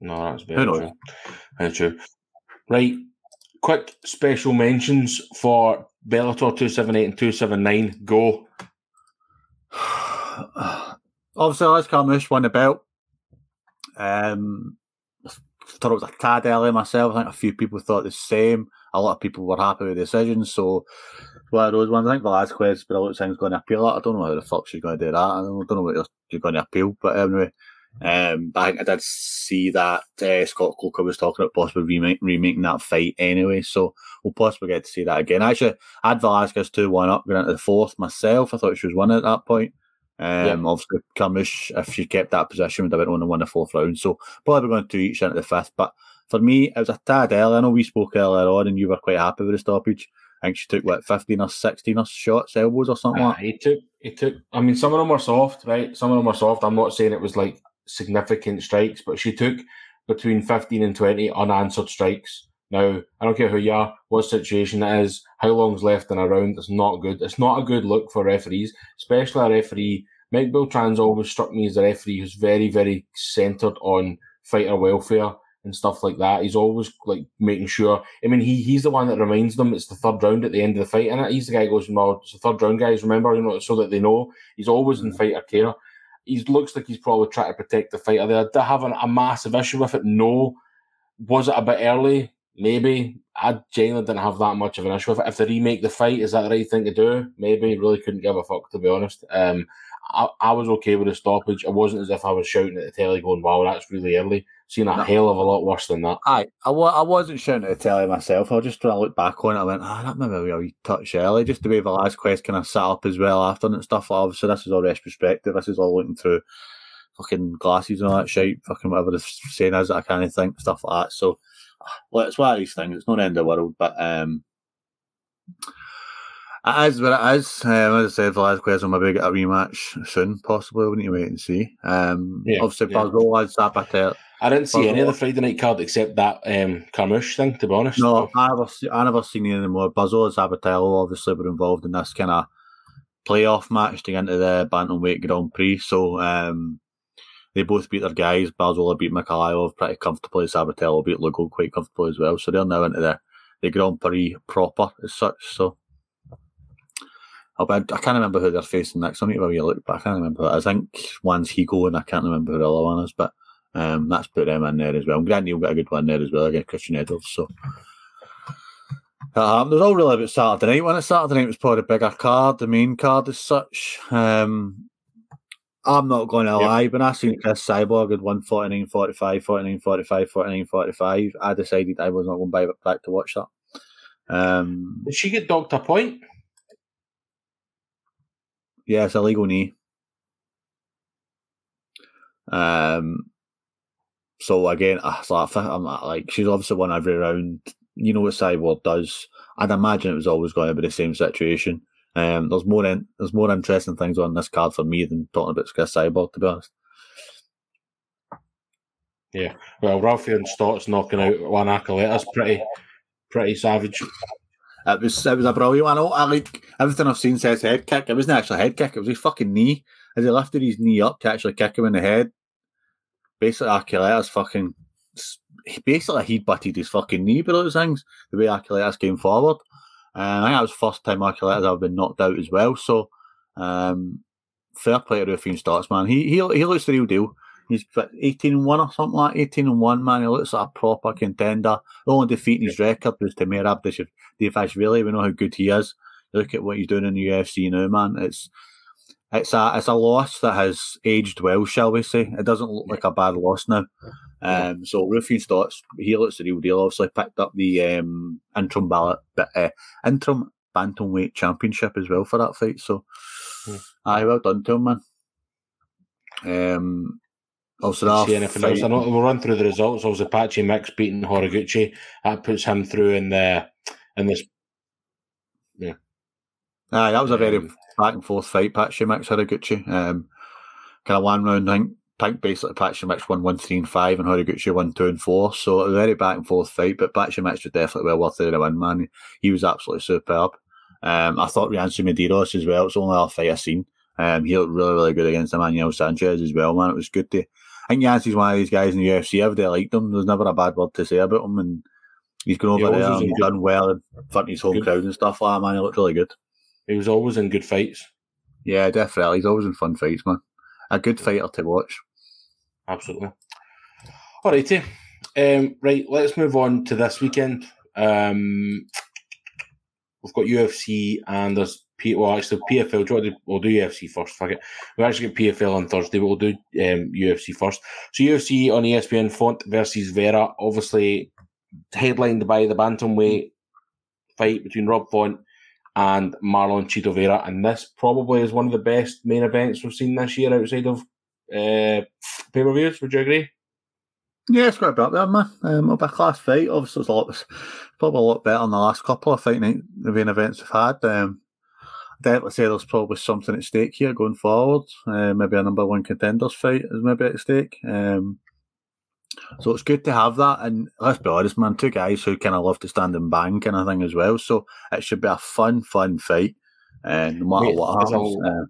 No, that's very true. Very true. Right, quick special mentions for Bellator two seven eight and two seven nine. Go. (sighs) Obviously, Liz Carmouche won the belt. Um, thought it was a tad early myself. I think a few people thought the same. A lot of people were happy with the decision. So, one of those ones. I think Velasquez, but a lot of things going to appeal. I don't know how the fuck she's going to do that. I don't, know what you're going to appeal. But anyway, um, I think I did see that uh, Scott Coker was talking about possibly remake, remaking that fight anyway. So, we'll possibly get to see that again. Actually, I had Velasquez 2 1 up going into the fourth myself. I thought she was winning at that point. Um. Obviously, Carmouche, if she kept that position, would have been on to win the fourth round. So probably going to each into the fifth. But for me, it was a tad early. I know we spoke earlier on, and you were quite happy with the stoppage. I think she took what fifteen or sixteen or shots, elbows or something. Uh, like he took, he took. I mean, some of them were soft, right? Some of them were soft. I'm not saying it was like significant strikes, but she took between fifteen and twenty unanswered strikes. Now, I don't care who you are, what situation it is, how long's left in a round. It's not good. It's not a good look for referees, especially a referee Mike Beltran's always struck me as a referee who's very, very centred on fighter welfare and stuff like that. He's always like making sure. I mean, he he's the one that reminds them it's the third round at the end of the fight, and he's the guy who goes, "No, it's the third round, guys. Remember, you know, so that they know." He's always in mm. fighter care. He looks like he's probably trying to protect the fighter. They're having a massive issue with it. No, was it a bit early? Maybe. I genuinely didn't have that much of an issue with it. If they remake the fight, is that the right thing to do? Maybe. Really couldn't give a fuck to be honest. Um, I, I was okay with the stoppage. It wasn't as if I was shouting at the telly going, wow, that's really early. Seen a no. hell of a lot worse than that. I, I, I wasn't shouting at the telly myself. I was just trying to look back on it. I went, ah, that maybe a wee touch early. Just the way the last quest kind of sat up as well after and stuff. Obviously, this is all retrospective. This is all looking through fucking glasses and all that shit, fucking whatever the saying is that I can't think, stuff like that. So, well, it's one of these things. It's not the end of the world, but um, it is what it is. Um, as I said, Velasquez will maybe get a rematch soon, possibly. We need to wait and see. Um, yeah, obviously, yeah. Barzola had Sabatello. I didn't see any of the Friday night card except that um, Carmouche thing, to be honest. No, I never, I never seen any more. Barzola and Sabatello obviously were involved in this kind of playoff match to get into the Bantamweight Grand Prix. So um, they both beat their guys. Barzola beat Mikhailov pretty comfortably. Sabatello beat Lugo quite comfortably as well. So they're now into the, the Grand Prix proper as such. So I, I can't remember who they're facing next. I need to a look, but I can't remember. I think one's Higo and I can't remember who the other one is, but um, that's put them in there as well. I'm glad Neil got a good one there as well against Christian Edwards. So um, there's all really about Saturday night. When it's Saturday night, it was probably a bigger card, the main card as such. Um, I'm not going to lie, when I seen Cris Cyborg had won 49 45, 49 45, 49 45, I decided I was not going to buy back to watch that. Um, Did she get docked a point? Yeah, it's a legal knee. Um, so again, I'm like, she's obviously won every round. You know what Cyborg does. I'd imagine it was always going to be the same situation. Um, there's more in, there's more interesting things on this card for me than talking about Cris Cyborg, to be honest. Yeah, well, Raufeon Stots knocking out Juan Archuleta pretty pretty savage. It was it was a brilliant one. I like everything I've seen says head kick. It wasn't actually a head kick. It was his fucking knee. As he lifted his knee up to actually kick him in the head. Basically, Archuleta's fucking. Basically, he butted his fucking knee below those things. The way Archuleta's came forward. And I think that was the first time Archuleta's ever been knocked out as well. So, um, fair play to Raufeon Stots, man. He he he looks the real deal. He's 18 and 1 or something like 18 and 1, man. He looks like a proper contender. The only defeat in his record was to Merab Dvalishvili. We know how good he is. Look at what he's doing in the UFC now, man. It's it's a it's a loss that has aged well, shall we say. It doesn't look like a bad loss now. Um, so Raufeon Stots, he looks the real deal. Obviously picked up the um, interim ballot, uh, interim bantamweight championship as well for that fight. So, mm. aye, well done to him, man. Um, also, see anything else? I know we'll run through the results. Also, Patchy Mix beating Horiguchi. That puts him through in the in this. Yeah. Aye, that was a very um, back and forth fight. Patchy Mix Horiguchi. Um, kind of one round, I think think basically Bachamic won one three and five, and Horiguchi won two and four. So a very back and forth fight, but Pat Bachamic was definitely well worth the win. Man, he was absolutely superb. Um, I thought Yancy Medeiros as well. It's the only other fight I've seen. Um, he looked really, really good against Emmanuel Sanchez as well, man. It was good to. I think Yancy's one of these guys in the UFC. Everybody liked him. There's never a bad word to say about him, and he's gone over there and he's done well in front of his home good. crowd and stuff like that. Man, he looked really good. He was always in good fights. Yeah, definitely. He's always in fun fights, man. A good fighter to watch. Absolutely. All righty. Um, right, let's move on to this weekend. Um, we've got UFC and there's P- well, actually PFL. Do do, we'll do UFC first. Fuck it. We actually get PFL on Thursday, but we'll do um, UFC first. So UFC on ESPN Font versus Vera, obviously headlined by the bantamweight fight between Rob Font and Marlon Chito Vera, and this probably is one of the best main events we've seen this year outside of uh, pay per views. Would you agree? Yeah, it's quite about there, man. Um, it'll class fight. Obviously, it's a lot, probably a lot better than the last couple of fight night main events we've had. Um, definitely say there's probably something at stake here going forward. Uh, maybe a number one contenders fight is maybe at stake. Um, so it's good to have that. And let's be honest, man, two guys who kind of love to stand and bang kind of thing as well. So it should be a fun, fun fight. And uh, no matter Wait, what happens. A, uh,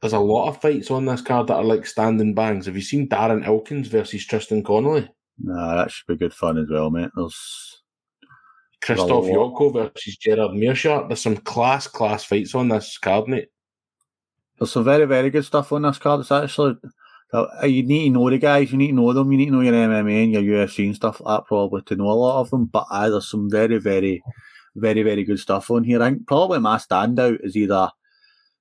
there's a lot of fights on this card that are like standing bangs. Have you seen Darren Elkins versus Tristan Connelly? Nah, that should be good fun as well, mate. There's Krzysztof Jotko versus Gerard Meerschaert. There's some class, class fights on this card, mate. There's some very, very good stuff on this card. It's actually you need to know the guys, you need to know them, you need to know your MMA and your UFC and stuff like that probably to know a lot of them. But uh, there's some very, very, very, very good stuff on here. I think probably my standout is either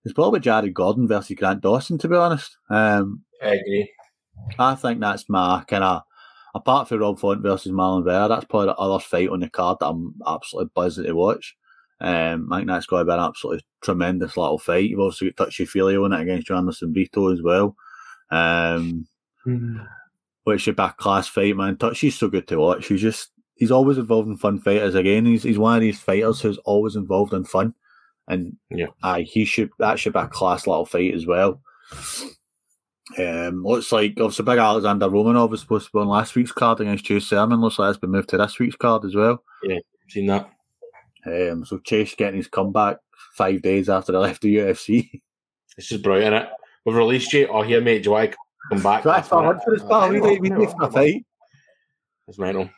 it's probably Jared Gordon versus Grant Dawson, to be honest. Um, I agree. I think that's my kind of apart from Rob Font versus Marlon Vera, that's probably the other fight on the card that I'm absolutely buzzing to watch. Um, I think that's going to be an absolutely tremendous little fight. You've also got touchy feely on it against Anderson Brito as well. Um, mm. Which should be a class fight, man. She's so good to watch. He's just he's always involved in fun fighters. Again, he's he's one of these fighters who's always involved in fun. And yeah, aye, he should that should be a class little fight as well. Um, looks like obviously big Alexander Romanov was supposed to be on last week's card against Chase Sherman. Looks like it's been moved to this week's card as well. Yeah, seen that. Um, so Chase getting his comeback five days after he left the UFC. (laughs) This is brilliant. It. We've released you. Oh, here, mate. Do I come back? That's for battle. We need, we need a fight. It's mental.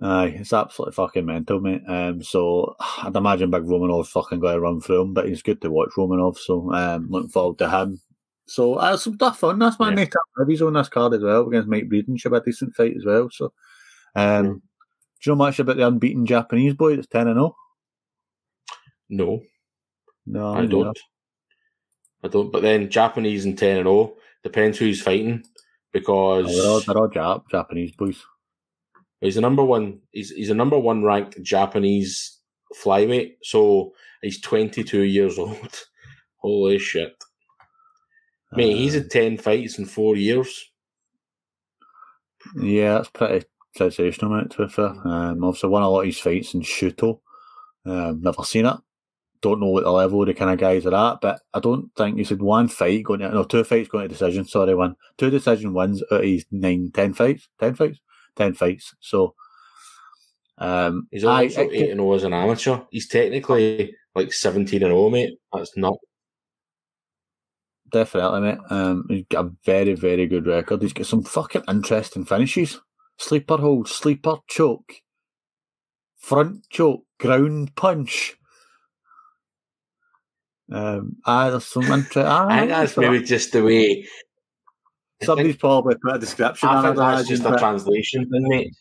Aye, it's absolutely fucking mental, mate. Um, so I'd imagine Big Romanov fucking going to run through him, but he's good to watch Romanov. So um, looking forward to him. So uh, some stuff on this man. Yeah. Nate He's on this card as well against Mike Breeden. Should be a decent fight as well. So, um, mm. do you know much about the unbeaten Japanese boy that's ten and zero? Oh? No, no, I don't. I don't. But then Japanese and ten and zero depends who's fighting because oh, they're all, they're all Jap, Japanese boys. He's a number one. He's he's a number one ranked Japanese flyweight. So he's twenty two years (laughs) old. Holy shit! Mate, he's had uh, ten fights in four years. Yeah, that's pretty sensational, mate. To be fair, um, obviously won a lot of his fights in Shooto. Um, never seen it. Don't know what the level the kind of guys are at, but I don't think you said one fight going to no two fights going to decision. Sorry, one two decision wins out of his nine, ten fights, ten fights, ten fights. So um, he's also I, eight and zero oh as an amateur. He's technically like seventeen and zero, oh, mate. That's not definitely, mate. Um, he's got a very, very good record. He's got some fucking interesting finishes. Sleeper hold, sleeper choke, front choke, ground punch. Um, ah, there's some interesting. Ah, I think that's maybe just the way. Somebody's probably put a description. I think that's just a translation, mate.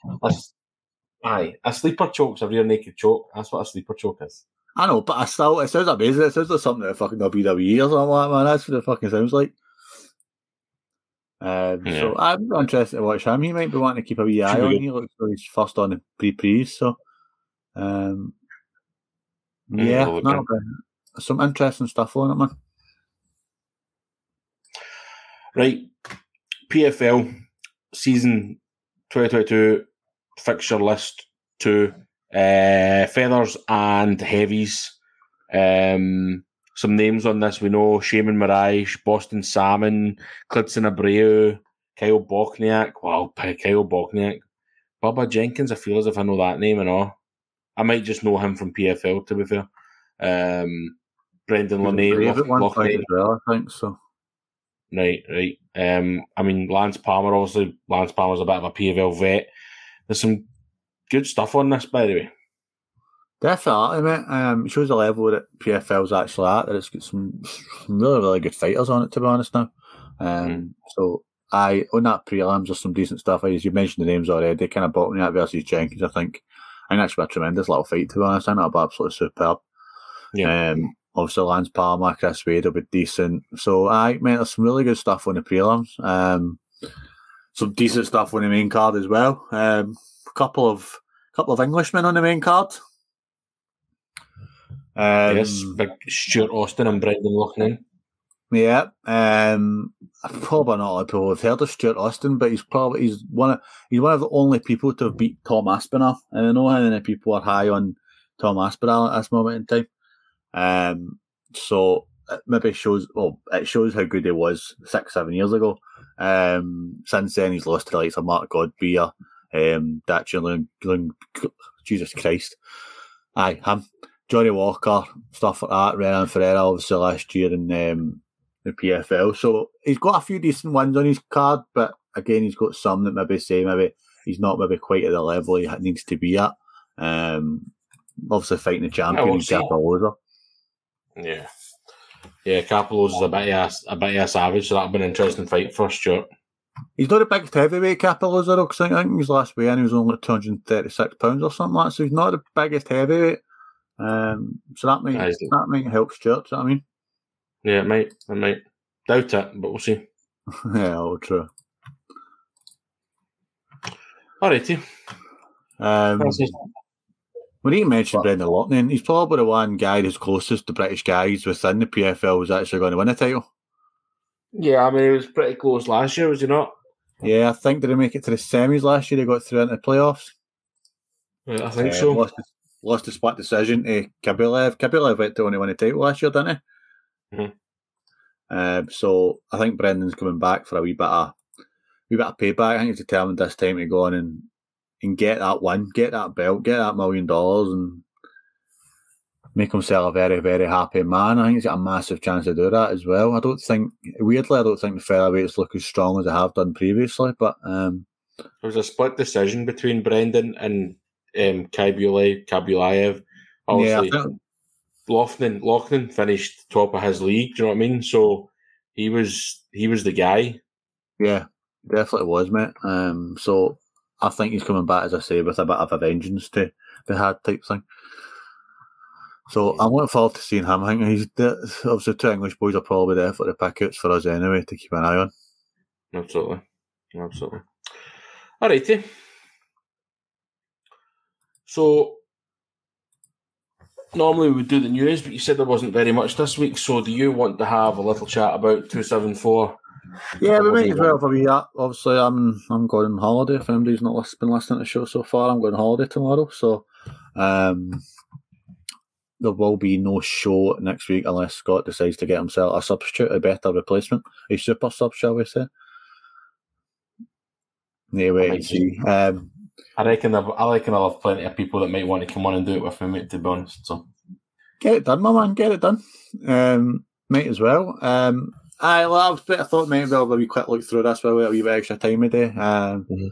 Aye, a sleeper choke's a rear naked choke. That's what a sleeper choke is. I know, but I still, it sounds amazing. It sounds like something that fucking WWE or something like that, man. That's what it fucking sounds like. Um, yeah. So I'm interested to watch him. He might be wanting to keep a wee eye on. He looks like he's first on the pre pre's. So, um, yeah, no, some interesting stuff on it, man. Right, PFL season 2022 fixture list two uh, feathers and heavies. Um, some names on this we know: Sheymon Moraes, Boston Salmon, Klidson Abreu, Kyle Bochniak. Wow, Kyle Bochniak. Bubba Jenkins, I feel as if I know that name and all. I might just know him from PFL, to be fair. Um, Brendan Loughnane. Loch, as well, I think so. Right, right. Um, I mean, Lance Palmer, obviously, Lance Palmer's a bit of a PFL vet. There's some good stuff on this, by the way. Definitely, mate. Um, it shows the level that PFL's actually at. That it's got some, some really, really good fighters on it, to be honest. Now, um, mm. so I on that prelims, there's some decent stuff. As you mentioned the names already, they kind of Bochniak versus Jenkins. I think, I think that's been a tremendous little fight, to be honest. I think that'll be absolutely superb. Yeah. Um, obviously, Lance Palmer, Chris Wade will be decent. So, I mate, there's some really good stuff on the prelims. Um, some decent stuff on the main card as well. Um, a couple of couple of Englishmen on the main card. Um, yes, big Stuart Austin and Brendan Loughnane. Yeah, um, probably not a lot of people have heard of Stuart Austin, but he's probably he's one of he's one of the only people to have beat Tom Aspinall. And I know how many people are high on Tom Aspinall at this moment in time. Um, so it maybe shows well, it shows how good he was six, seven years ago. Um, since then he's lost to the likes of Mark Godbeer, um, Jesus Christ. Aye, him. Johnny Walker, stuff like that, Renan Ferreira obviously last year in um, the PFL. So he's got a few decent ones on his card, but again, he's got some that maybe say maybe he's not maybe quite at the level he needs to be at. Um, obviously fighting the champion, yeah, Cappelozza. Yeah. Yeah, Cappelozza is a bit of a, a bit of a savage, so that'll be an interesting fight for Stuart. He's not a big heavyweight Cappelozza, though, because I think his last weigh in he was only 236 pounds or something like that, so he's not the biggest heavyweight. Um, so that might that might help Stuart. I mean, yeah, it might. I might doubt it, but we'll see. (laughs) yeah, all true. Alrighty. Um, when he mentioned Brendan Loughnane, he's probably the one guy who's closest to British guys within the PFL who's actually going to win a title. Yeah, I mean, he was pretty close last year, was he not? Yeah, I think did he make it to the semis last year? He got through into the playoffs. Yeah, I think uh, so. Lost, lost a split decision to Khaybulaev. Khaybulaev went to only win a title last year, didn't he? Mm-hmm. Uh, so I think Brendan's coming back for a wee bit of wee bit of payback. I think he's determined this time to go on and and get that win, get that belt, get that million dollars, and make himself a very very happy man. I think he's got a massive chance to do that as well. I don't think weirdly, I don't think the featherweights look as strong as they have done previously, but um, there was a split decision between Brendan and um, Kabule, Kabulaev. Obviously, yeah, Loughnane, Loughnane finished top of his league. Do you know what I mean? So he was he was the guy. Yeah, definitely was, mate. Um, so I think he's coming back, as I say, with a bit of a vengeance to the hard type thing. So I'm looking forward to seeing him. I think he's obviously two English boys are probably there for the pickets for us anyway to keep an eye on. Absolutely, absolutely. Alrighty. So normally we would do the news, but you said there wasn't very much this week. So do you want to have a little chat about two seven four? Yeah, we might as well for me. Obviously, I'm I'm going on holiday. If anybody's not been listening to the show so far, I'm going on holiday tomorrow. So um, there will be no show next week unless Scott decides to get himself a substitute, a better replacement, a super sub, shall we say? Anyway, see. Um, I reckon I've, I reckon I'll have plenty of people that might want to come on and do it with me, mate, to be honest. So get it done, my man. Get it done. Um, might as well. Um, I love I thought maybe I'll have a quick look through this while we have a wee bit extra time a day. Um, mm-hmm.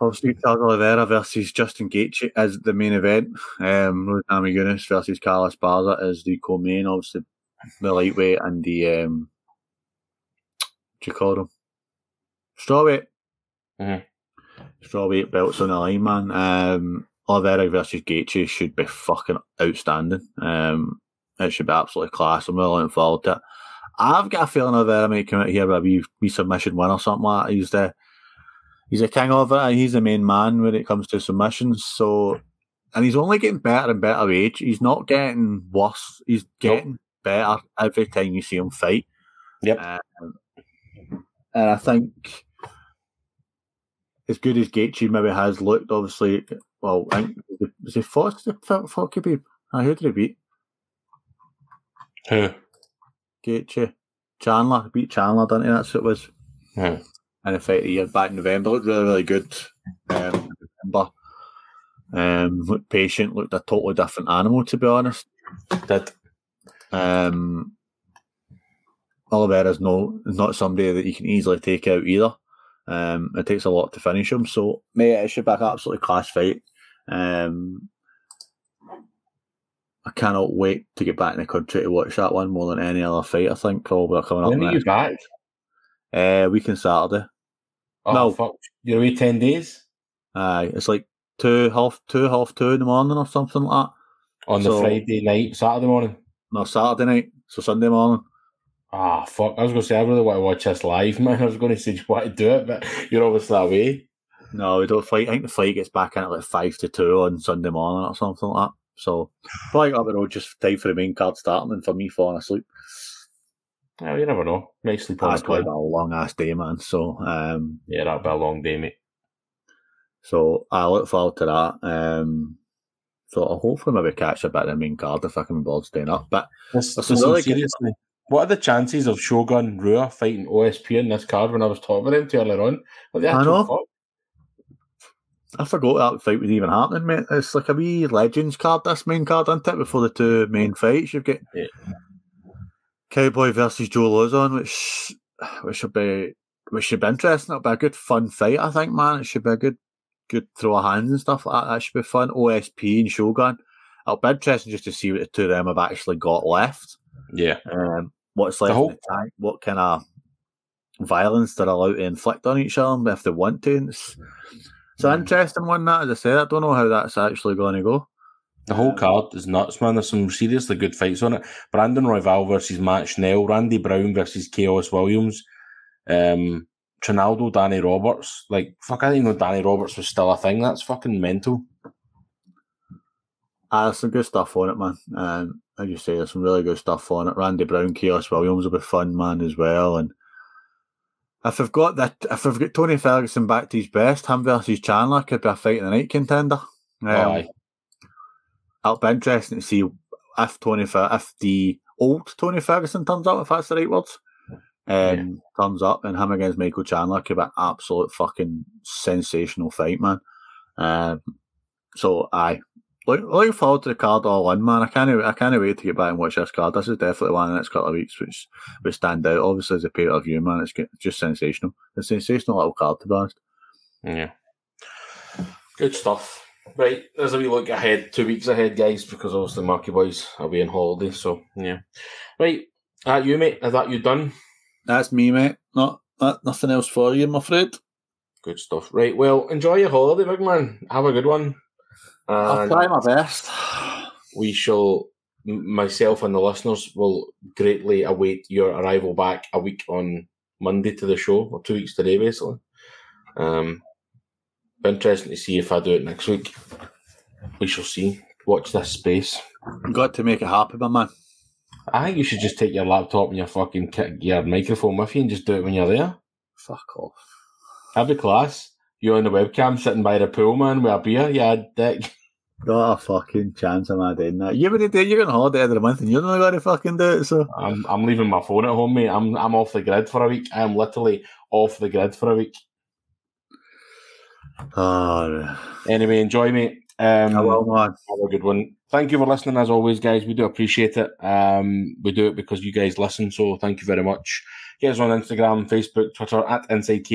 Obviously, Charles Oliveira versus Justin Gaethje is the main event. Um, Rose Namajunas versus Carlos Esparza is the co-main. Obviously, the lightweight and the um, what do you call them? Strawweight. Mm-hmm strawweight belts on the line, man. Um, Oliveira versus Gaethje should be fucking outstanding. Um, it should be absolutely class. I'm really looking forward to it. I've got a feeling Oliveira might come out here with a wee, wee submission win or something like that. He's the he's a king of it. He's the main man when it comes to submissions. So, and he's only getting better and better age. He's not getting worse. He's getting nope. better every time you see him fight. Yep. Um, and I think as good as Gaethje maybe has looked, obviously, well, I think, was he Fox fought Khabib? I who did he beat? Who? Gaethje. Chandler beat Chandler, didn't he? That's what it was. Yeah. in fact, the year back in November. Looked really, really good. Um, November. Um, looked patient, looked a totally different animal, to be honest. Did Um, Oliveira's no is not somebody that you can easily take out either. Um, it takes a lot to finish him. So, mate, it should be an absolutely class fight. Um, I cannot wait to get back in the country to watch that one more than any other fight. I think probably coming up when are you next back? uh, weekend Saturday. Oh No. fuck! You're away ten days Aye, it's like two half two half two in the morning or something like that. on the So- Friday night, Saturday morning. No, Saturday night, so Sunday morning. Ah, fuck! I was going to say I really want to watch this live, (laughs) man. I was going to say you want to do it, but you're obviously away. No, we don't fight. I think the fight gets back in at like five to two on Sunday morning or something like that. So (sighs) probably up the road just time for the main card starting and for me falling asleep. Oh, you never know. Might sleep on That's the going plane. to be a long ass day, man. So um, Yeah, that'll be a long day, mate. so I look forward to that. Um, so I'll hopefully maybe catch a bit of the main card if I can be bothered staying up. But Listen, Listen, really- seriously, what are the chances of Shogun Rua fighting OSP in this card when I was talking about him to earlier on? The I know. fuck? I forgot that fight was even happening, mate. It's like a wee Legends card, this main card, isn't it? Before the two main fights, you've got Yeah. Cowboy versus Joe Lauzon, which which should be which should be interesting. It'll be a good fun fight, I think, man. It should be a good good throw of hands and stuff like that. That should be fun. OSP and Shogun. It'll be interesting just to see what the two of them have actually got left. Yeah. Um, what's left whole- in the tank, what kind of violence they're allowed to inflict on each other if they want to. It's, it's an interesting one, that, as I said. I don't know how that's actually going to go. The whole card is nuts, man. There's some seriously good fights on it. Brandon Royval versus Matt Schnell, Randy Brown versus Chaos Williams, um, Trinaldo, Danny Roberts. Like, fuck, I didn't know Danny Roberts was still a thing. That's fucking mental. Ah, there's some good stuff on it, man. Um, as you say, there's some really good stuff on it. Randy Brown, Chaos Williams will be fun, man, as well. And if I've got that, if they've got Tony Ferguson back to his best, him versus Chandler could be a fight in the night contender. Um, Aye. it'll be interesting to see if Tony, if the old Tony Ferguson turns up, if that's the right words, um, turns up, and him against Michael Chandler could be an absolute fucking sensational fight, man. Um, so aye, look, looking forward to the card all in, man. I can't, I can't wait to get back and watch this card. This is definitely one in the next couple of weeks, which would stand out. Obviously, as a pay per view, man, it's just sensational. It's a sensational little card, to be honest. Yeah. Good stuff. Right, there's a wee look ahead, two weeks ahead, guys, because obviously Marky Boys are be on holiday, so yeah. Right, at you, mate. Is that you done? That's me, mate. Not, not nothing else for you, I'm afraid. Good stuff. Right, well, enjoy your holiday, big man. Have a good one. I'll try my best. we shall, myself and the listeners, will greatly await your arrival back a week on Monday to the show, or two weeks today, basically. Um, interesting to see if I do it next week. We shall see. Watch this space. Got to make it happen, my man. I think you should just take your laptop and your fucking ki- your microphone with you and just do it when you're there. Fuck off. That'd be class. You're on the webcam sitting by the pool, man, with a beer. Yeah, dick. Got a fucking chance am I doing that? You're gonna do you're on holiday of month and you're not gonna fucking do it, so I'm I'm leaving my phone at home, mate. I'm I'm off the grid for a week. I'm literally off the grid for a week. oh, Anyway, enjoy, mate. Um, I will, man. Have a good one. Thank you for listening, as always, guys. We do appreciate it. Um, we do it because you guys listen, so thank you very much. Get us on Instagram, Facebook, Twitter at Inside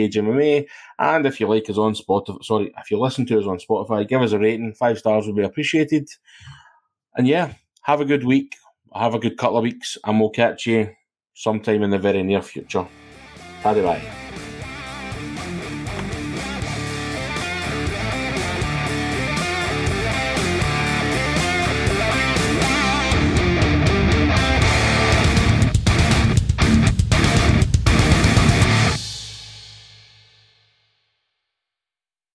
and if you like us on Spotify, sorry, if you listen to us on Spotify, give us a rating. Five stars would be appreciated. And yeah, have a good week. Have a good couple of weeks, and we'll catch you sometime in the very near future. Bye bye.